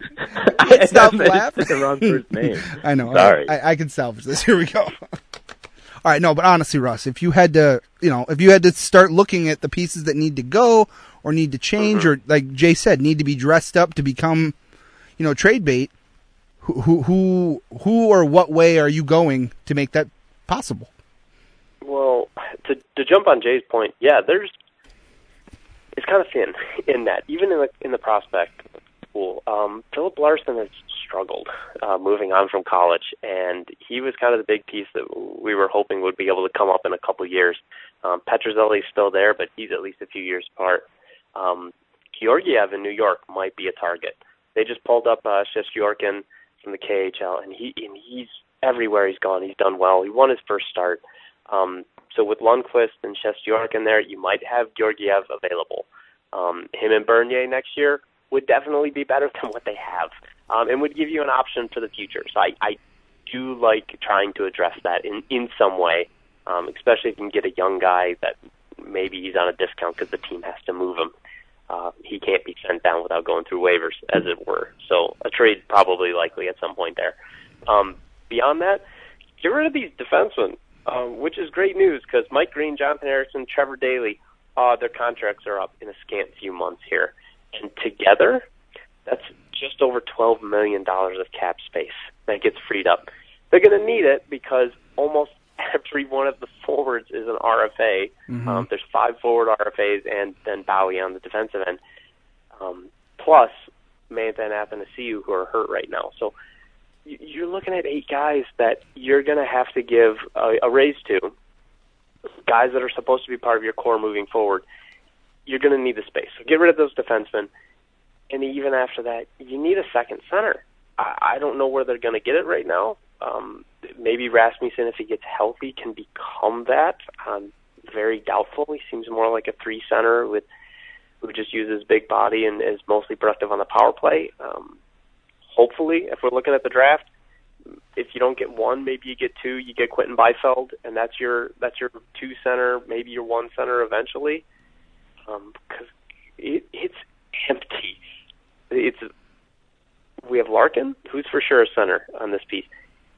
I Stop I laughing. the wrong first name. I know. Sorry. I, I can salvage this. Here we go. All right, no, but honestly, Russ, if you had to, you know, if you had to start looking at the pieces that need to go or need to change, mm-hmm. or like Jay said, need to be dressed up to become, you know, trade bait, who, who, who, who, or what way are you going to make that possible? Well, to to jump on Jay's point, yeah, there's it's kind of thin in that even in the in the prospect pool. Um, Filip Larsson has struggled uh, moving on from college, and he was kind of the big piece that we were hoping would be able to come up in a couple years. Um, still there, but he's at least a few years apart. Um, Georgiev in New York might be a target. They just pulled up uh, Shesterkin from the KHL, and he and he's everywhere he's gone. He's done well. He won his first start. Um, so with Lundqvist and Shesterkin there, you might have Georgiev available. um, him and Bernier next year would definitely be better than what they have, um, and would give you an option for the future. So I, I do like trying to address that in in some way, um, especially if you can get a young guy that maybe he's on a discount because the team has to move him. Uh, he can't be sent down without going through waivers, as it were. So a trade probably likely at some point there. Um, beyond that, get rid of these defensemen, um, which is great news because Mike Green, Jonathan Ericsson, Trevor Daley, uh, their contracts are up in a scant few months here, and together, that's just over twelve million dollars of cap space that gets freed up. They're going to need it because almost every one of the forwards is an RFA. Mm-hmm. Um, there's five forward RFAs and then Bowey on the defensive end, um, plus Mantha and Athanasiu who are hurt right now. So you're looking at eight guys that you're going to have to give a, a raise to, guys that are supposed to be part of your core moving forward. You're going to need the space. So get rid of those defensemen. And even after that, you need a second center. I, I don't know where they're going to get it right now. Um, maybe Rasmussen, if he gets healthy, can become that. Um, very doubtful. He seems more like a three center with who just uses big body and is mostly productive on the power play. Um, hopefully, if we're looking at the draft, if you don't get one, maybe you get two. You get Quinton Byfield, and that's your that's your two center, maybe your one center eventually. Because it, it's empty. It's we have Larkin, who's for sure a center on this piece.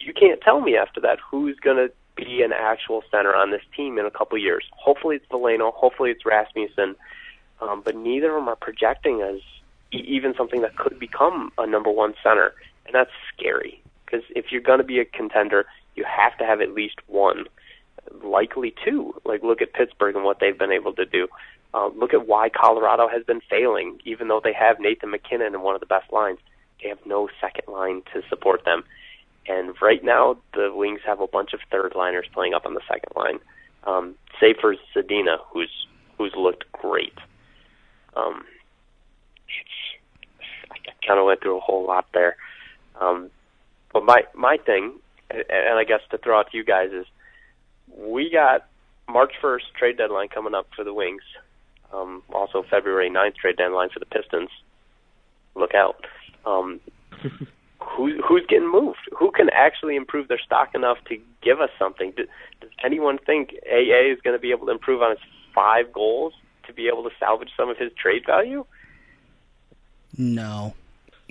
You can't tell me after that who's going to be an actual center on this team in a couple years. Hopefully it's Veleno. Hopefully it's Rasmussen. Um, but neither of them are projecting as e- even something that could become a number one center, and that's scary. Because if you're going to be a contender, you have to have at least one, likely two. Like look at Pittsburgh and what they've been able to do. Uh, look at why Colorado has been failing, even though they have Nathan MacKinnon in one of the best lines. They have no second line to support them. And right now, the Wings have a bunch of third liners playing up on the second line, um, save for Zadina, who's who's looked great. Um, I kind of went through a whole lot there. Um, but my my thing, and I guess to throw out to you guys is, we got March 1st trade deadline coming up for the Wings. Um, also February 9th trade deadline for the Pistons. Look out. Um, who, who's getting moved? Who can actually improve their stock enough to give us something? Does, does anyone think AA is going to be able to improve on his five goals to be able to salvage some of his trade value? No.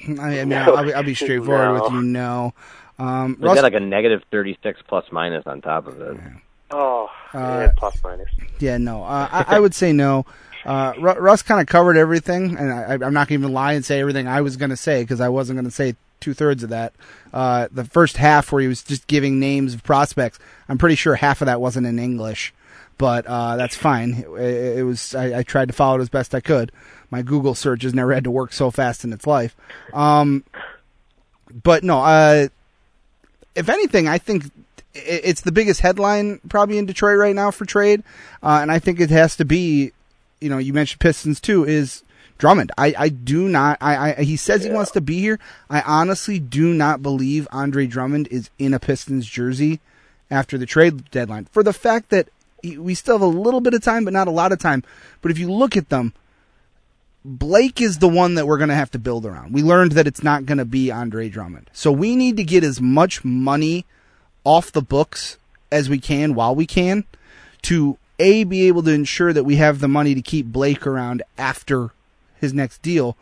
I mean, I mean No. I'll, be, I'll be straightforward No. with you. No. Um, They Russ- got like a negative 36 plus minus on top of it. Oh, Uh, yeah, plus minus. Yeah, no. Uh, I, I would say no. Uh, Russ kind of covered everything, and I, I'm not going to even lie and say everything I was going to say because I wasn't going to say two thirds of that. Uh, the first half where he was just giving names of prospects, I'm pretty sure half of that wasn't in English, but uh, that's fine. It, it was I, I tried to follow it as best I could. My Google search has never had to work so fast in its life. Um, but no, uh, if anything, I think it's the biggest headline probably in Detroit right now for trade, uh, and I think it has to be, you know, you mentioned Pistons too, is Drummond. I, I do not. I, I he says he wants to be here. I honestly do not believe Andre Drummond is in a Pistons jersey after the trade deadline for the fact that he- we still have a little bit of time, but not a lot of time. But if you look at them, Blake is the one that we're going to have to build around. We learned that it's not going to be Andre Drummond. So we need to get as much money off the books as we can while we can to A, be able to ensure that we have the money to keep Blake around after his next deal,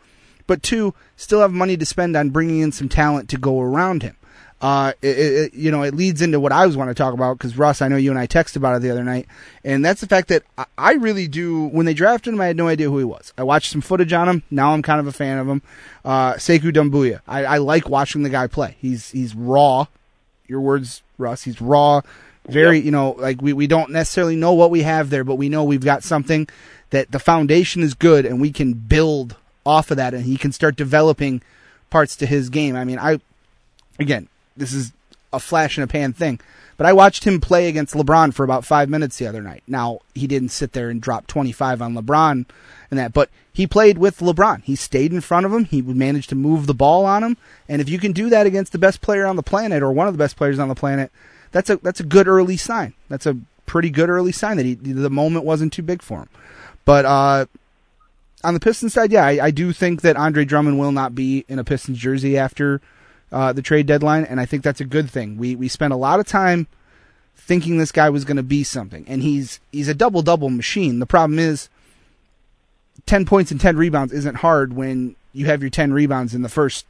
but two, still have money to spend on bringing in some talent to go around him. Uh, it, it, you know, it leads into what I was want to talk about because Russ, I know you and I texted about it the other night, and that's the fact that I, I really do. When they drafted him, I had no idea who he was. I watched some footage on him. Now I'm kind of a fan of him. Uh, Sekou Doumbouya. I, I like watching the guy play. He's he's raw. Your words, Russ. He's raw. Very, you know, like we, we don't necessarily know what we have there, but we know we've got something that the foundation is good and we can build off of that and he can start developing parts to his game. I mean, I, again, this is a flash in a pan thing, but I watched him play against LeBron for about five minutes the other night. Now, he didn't sit there and drop 25 on LeBron and that, but he played with LeBron. He stayed in front of him. He managed to move the ball on him. And if you can do that against the best player on the planet or one of the best players on the planet, that's a, that's a good early sign. That's a pretty good early sign that he, the moment wasn't too big for him. But, uh, on the Pistons side, yeah, I, I do think that Andre Drummond will not be in a Pistons jersey after uh, the trade deadline, and I think that's a good thing. We we spent a lot of time thinking this guy was going to be something, and he's he's a double double machine. The problem is, ten points and ten rebounds isn't hard when you have your ten rebounds in the first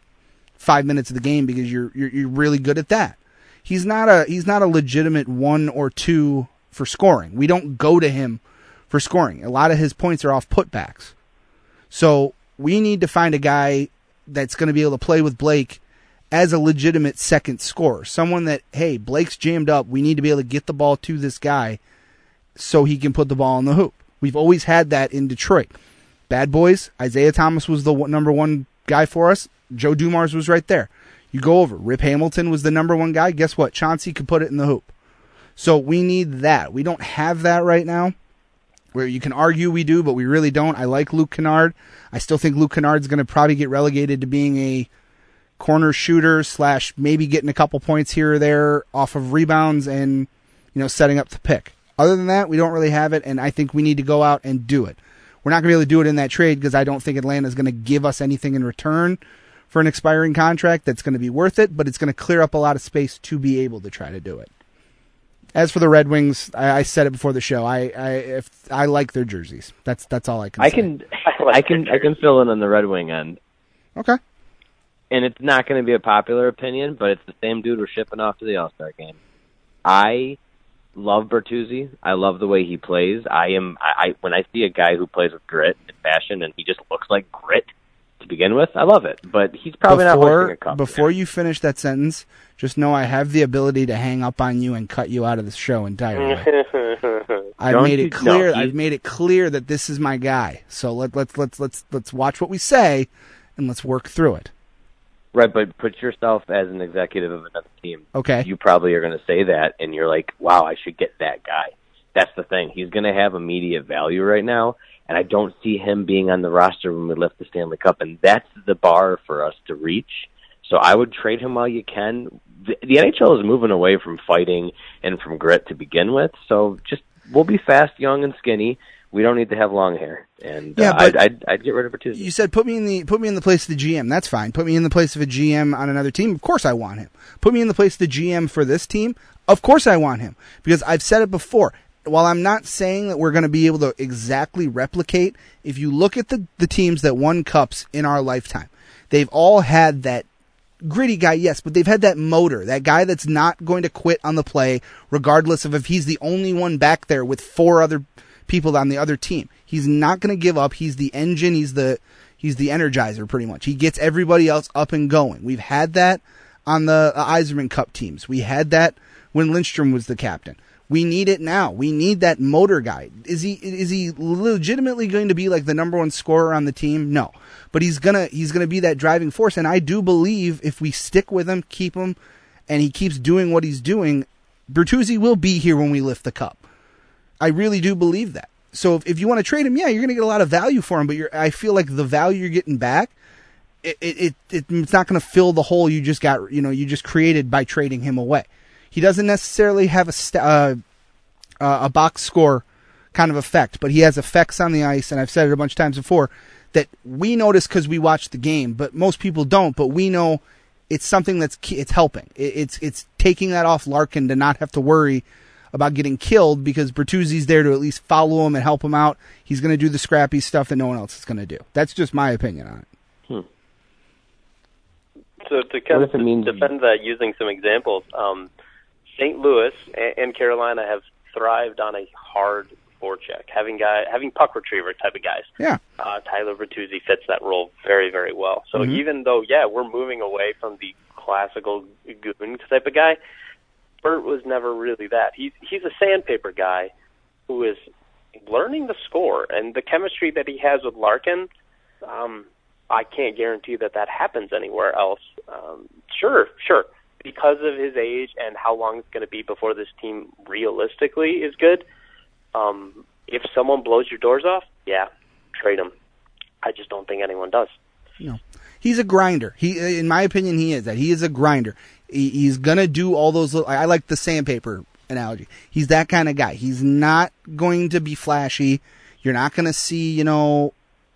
five minutes of the game because you're you're, you're really good at that. He's not a he's not a legitimate one or two for scoring. We don't go to him for scoring. A lot of his points are off putbacks. So we need to find a guy that's going to be able to play with Blake as a legitimate second scorer. Someone that, hey, Blake's jammed up. We need to be able to get the ball to this guy so he can put the ball in the hoop. We've always had that in Detroit. Bad Boys, Isiah Thomas was the number one guy for us. Joe Dumars was right there. You go over. Rip Hamilton was the number one guy. Guess what? Chauncey could put it in the hoop. So we need that. We don't have that right now. Where you can argue we do, but we really don't. I like Luke Kennard. I still think Luke Kennard's going to probably get relegated to being a corner shooter slash maybe getting a couple points here or there off of rebounds and you know setting up the pick. Other than that, we don't really have it, and I think we need to go out and do it. We're not going to be able to do it in that trade because I don't think Atlanta is going to give us anything in return for an expiring contract that's going to be worth it, but it's going to clear up a lot of space to be able to try to do it. As for the Red Wings, I, I said it before the show. I I, if, I like their jerseys. That's that's all I can. I say. can I like I can I can fill in on the Red Wing end. Okay. and it's not going to be a popular opinion, but it's the same dude we're shipping off to the All Star game. I love Bertuzzi. I love the way he plays. I am I, I when I see a guy who plays with grit and passion, and he just looks like grit to begin with. I love it, but he's probably not before hoisting a cup. before you finish that sentence, just know I have the ability to hang up on you and cut you out of the show entirely. I've Don't made it clear. I've made it clear that this is my guy. So let let's let's let's let's watch what we say, and let's work through it. right, but put yourself as an executive of another team. Okay. You probably are going to say that, and you're like, "Wow, I should get that guy." That's the thing. He's going to have immediate value right now, and I don't see him being on the roster when we lift the Stanley Cup, and that's the bar for us to reach. So I would trade him while you can. The, the NHL is moving away from fighting and from grit to begin with, so just we'll be fast, young, and skinny. We don't need to have long hair, and Yeah, uh, I'd, I'd, I'd get rid of Bertuzzi. You said put me in the put me in the place of the GM. That's fine. Put me in the place of a GM on another team. Of course I want him. Put me in the place of the GM for this team. Of course I want him because I've said it before. While I'm not saying that we're going to be able to exactly replicate, if you look at the the teams that won cups in our lifetime, they've all had that gritty guy, yes, but they've had that motor, that guy that's not going to quit on the play, regardless of if he's the only one back there with four other people on the other team. He's not going to give up. He's the engine. He's the he's the energizer, pretty much. He gets everybody else up and going. We've had that on the uh, Yzerman Cup teams. We had that when Lidstrom was the captain. We need it now. We need that motor guy. Is he is he legitimately going to be like the number one scorer on the team? No, but he's gonna he's gonna be that driving force. And I do believe if we stick with him, keep him, and he keeps doing what he's doing, Bertuzzi will be here when we lift the cup. I really do believe that. So if, if you want to trade him, yeah, you're going to get a lot of value for him. But I feel like the value you're getting back, it, it, it it's not going to fill the hole you just got, you know, you just created by trading him away. He doesn't necessarily have a st- uh, uh, a box score kind of effect, but he has effects on the ice, and I've said it a bunch of times before that we notice because we watch the game, but most people don't. But we know it's something that's ke- it's helping. It, it's it's taking that off Larkin to not have to worry about getting killed because Bertuzzi's there to at least follow him and help him out. He's going to do the scrappy stuff that no one else is going to do. That's just my opinion on it. So to kind What if it of means- defend that using some examples, um, St. Louis and, and Carolina have thrived on a hard forecheck, having guy having puck retriever type of guys. Yeah. Uh, Tyler Bertuzzi fits that role very, very well. So Mhm. even though, yeah, we're moving away from the classical goon type of guy, Bert was never really that. He's he's a sandpaper guy who is learning the score and the chemistry that he has with Larkin. Um, I can't guarantee that that happens anywhere else. Um, sure, sure, because of his age and how long it's going to be before this team realistically is good. Um, if someone blows your doors off, yeah, trade him. I just don't think anyone does. No, he's a grinder. He, in my opinion, he is that. He is a grinder. He, he's gonna do all those. I like the sandpaper analogy. He's that kind of guy. He's not going to be flashy. You're not gonna see, you know,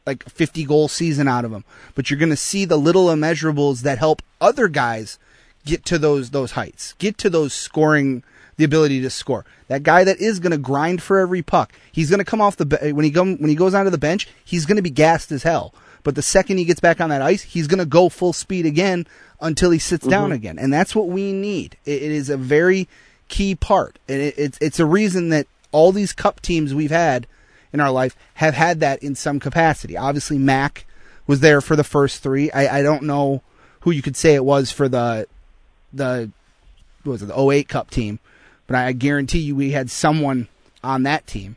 like 50 goal season out of him, but you're going to see the little immeasurables that help other guys get to those those heights, get to those scoring the ability to score. That guy that is going to grind for every puck. He's going to come off the when he go when he goes onto the bench, he's going to be gassed as hell. But the second he gets back on that ice, he's going to go full speed again until he sits mm-hmm. down again, and that's what we need. It, it is a very key part, and it, it's it's a reason that all these cup teams we've had in our life have had that in some capacity. Obviously, Mac was there for the first three. I, I don't know who you could say it was for the the what was it the 08 Cup team, but I guarantee you we had someone on that team.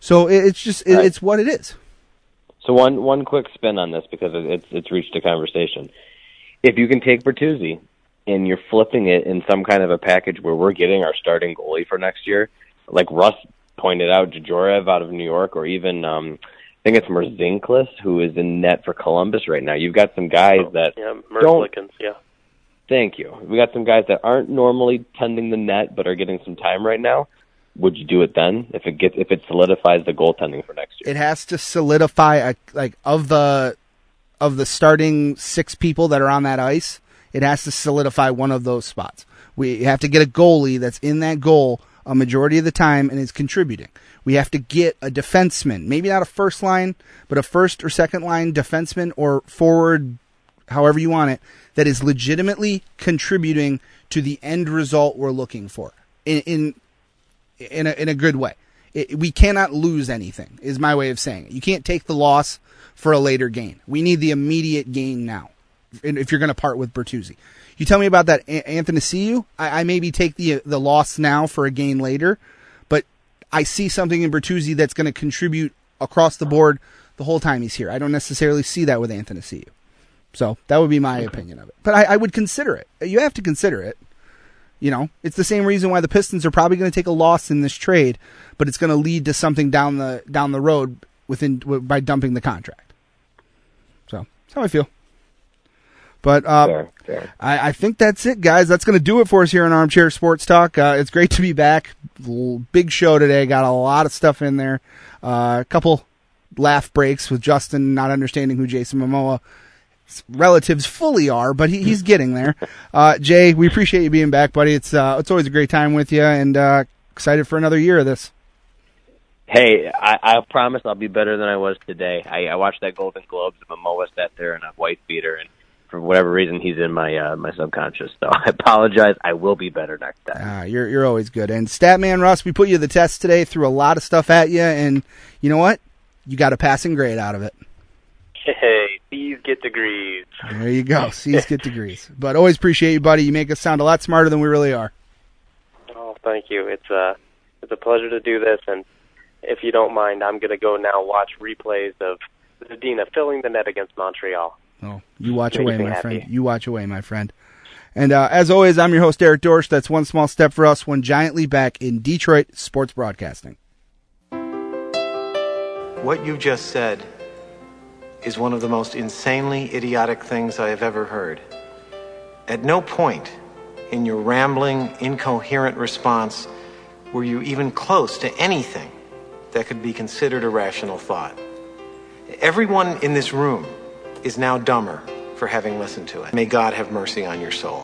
So it's just it, Right. it's what it is. So one one quick spin on this because it's it's reached a conversation. If you can take Bertuzzi and you're flipping it in some kind of a package where we're getting our starting goalie for next year, like Russ pointed out, Georgiev out of New York, or even um, I think it's Merzlikins who is in net for Columbus right now. You've got some guys that Yeah, Don't- yeah. Thank you. We got some guys that aren't normally tending the net but are getting some time right now. Would you do it then if it gets if it solidifies the goaltending for next year? It has to solidify a, like of the of the starting six people that are on that ice. It has to solidify one of those spots. We have to get a goalie that's in that goal a majority of the time and is contributing. We have to get a defenseman, maybe not a first line, but a first or second line defenseman or forward, however you want it, that is legitimately contributing to the end result we're looking for. In in in a, in a good way. It, we cannot lose anything, is my way of saying it. You can't take the loss for a later gain. We need the immediate gain now. If you're going to part with Bertuzzi, you tell me about that Athanasiu. I, I maybe take the the loss now for a gain later, but I see something in Bertuzzi that's going to contribute across the board the whole time he's here. I don't necessarily see that with Athanasiu. So that would be my opinion of it. But I, I would consider it. You have to consider it. You know, it's the same reason why the Pistons are probably going to take a loss in this trade, but it's going to lead to something down the down the road within w- by dumping the contract. So that's how I feel. But uh. I, I think that's it, guys. That's going to do it for us here on Armchair Sports Talk. Uh, it's great to be back. Big show today. Got a lot of stuff in there. Uh, a couple laugh breaks with Justin not understanding who Jason Momoa relatives fully are, but he, he's getting there. Uh, Jay, we appreciate you being back, buddy. It's uh, it's always a great time with you, and uh, excited for another year of this. Hey, I, I promise I'll be better than I was today. I, I watched that Golden Globes and Momoa sat there in a white beater, and for whatever reason, he's in my uh, my subconscious. So I apologize. I will be better next time. Ah, you're you're always good. And Statman Russ, we put you to the test today, threw a lot of stuff at you, and you know what? You got a passing grade out of it. Hey, these get degrees. There you go. C's get degrees. But always appreciate you, buddy. You make us sound a lot smarter than we really are. Oh, thank you. It's uh it's a pleasure to do this, and if you don't mind, I'm going to go now watch replays of Zadina filling the net against Montreal. Oh, you watch Makes away, my happy. friend. You watch away, my friend. And uh, as always, I'm your host, Eric Dorsch. That's one small step for us, one giant leap back in Detroit sports broadcasting. What you just said is one of the most insanely idiotic things I have ever heard. At no point in your rambling, incoherent response were you even close to anything that could be considered a rational thought. Everyone in this room is now dumber for having listened to it. May God have mercy on your soul.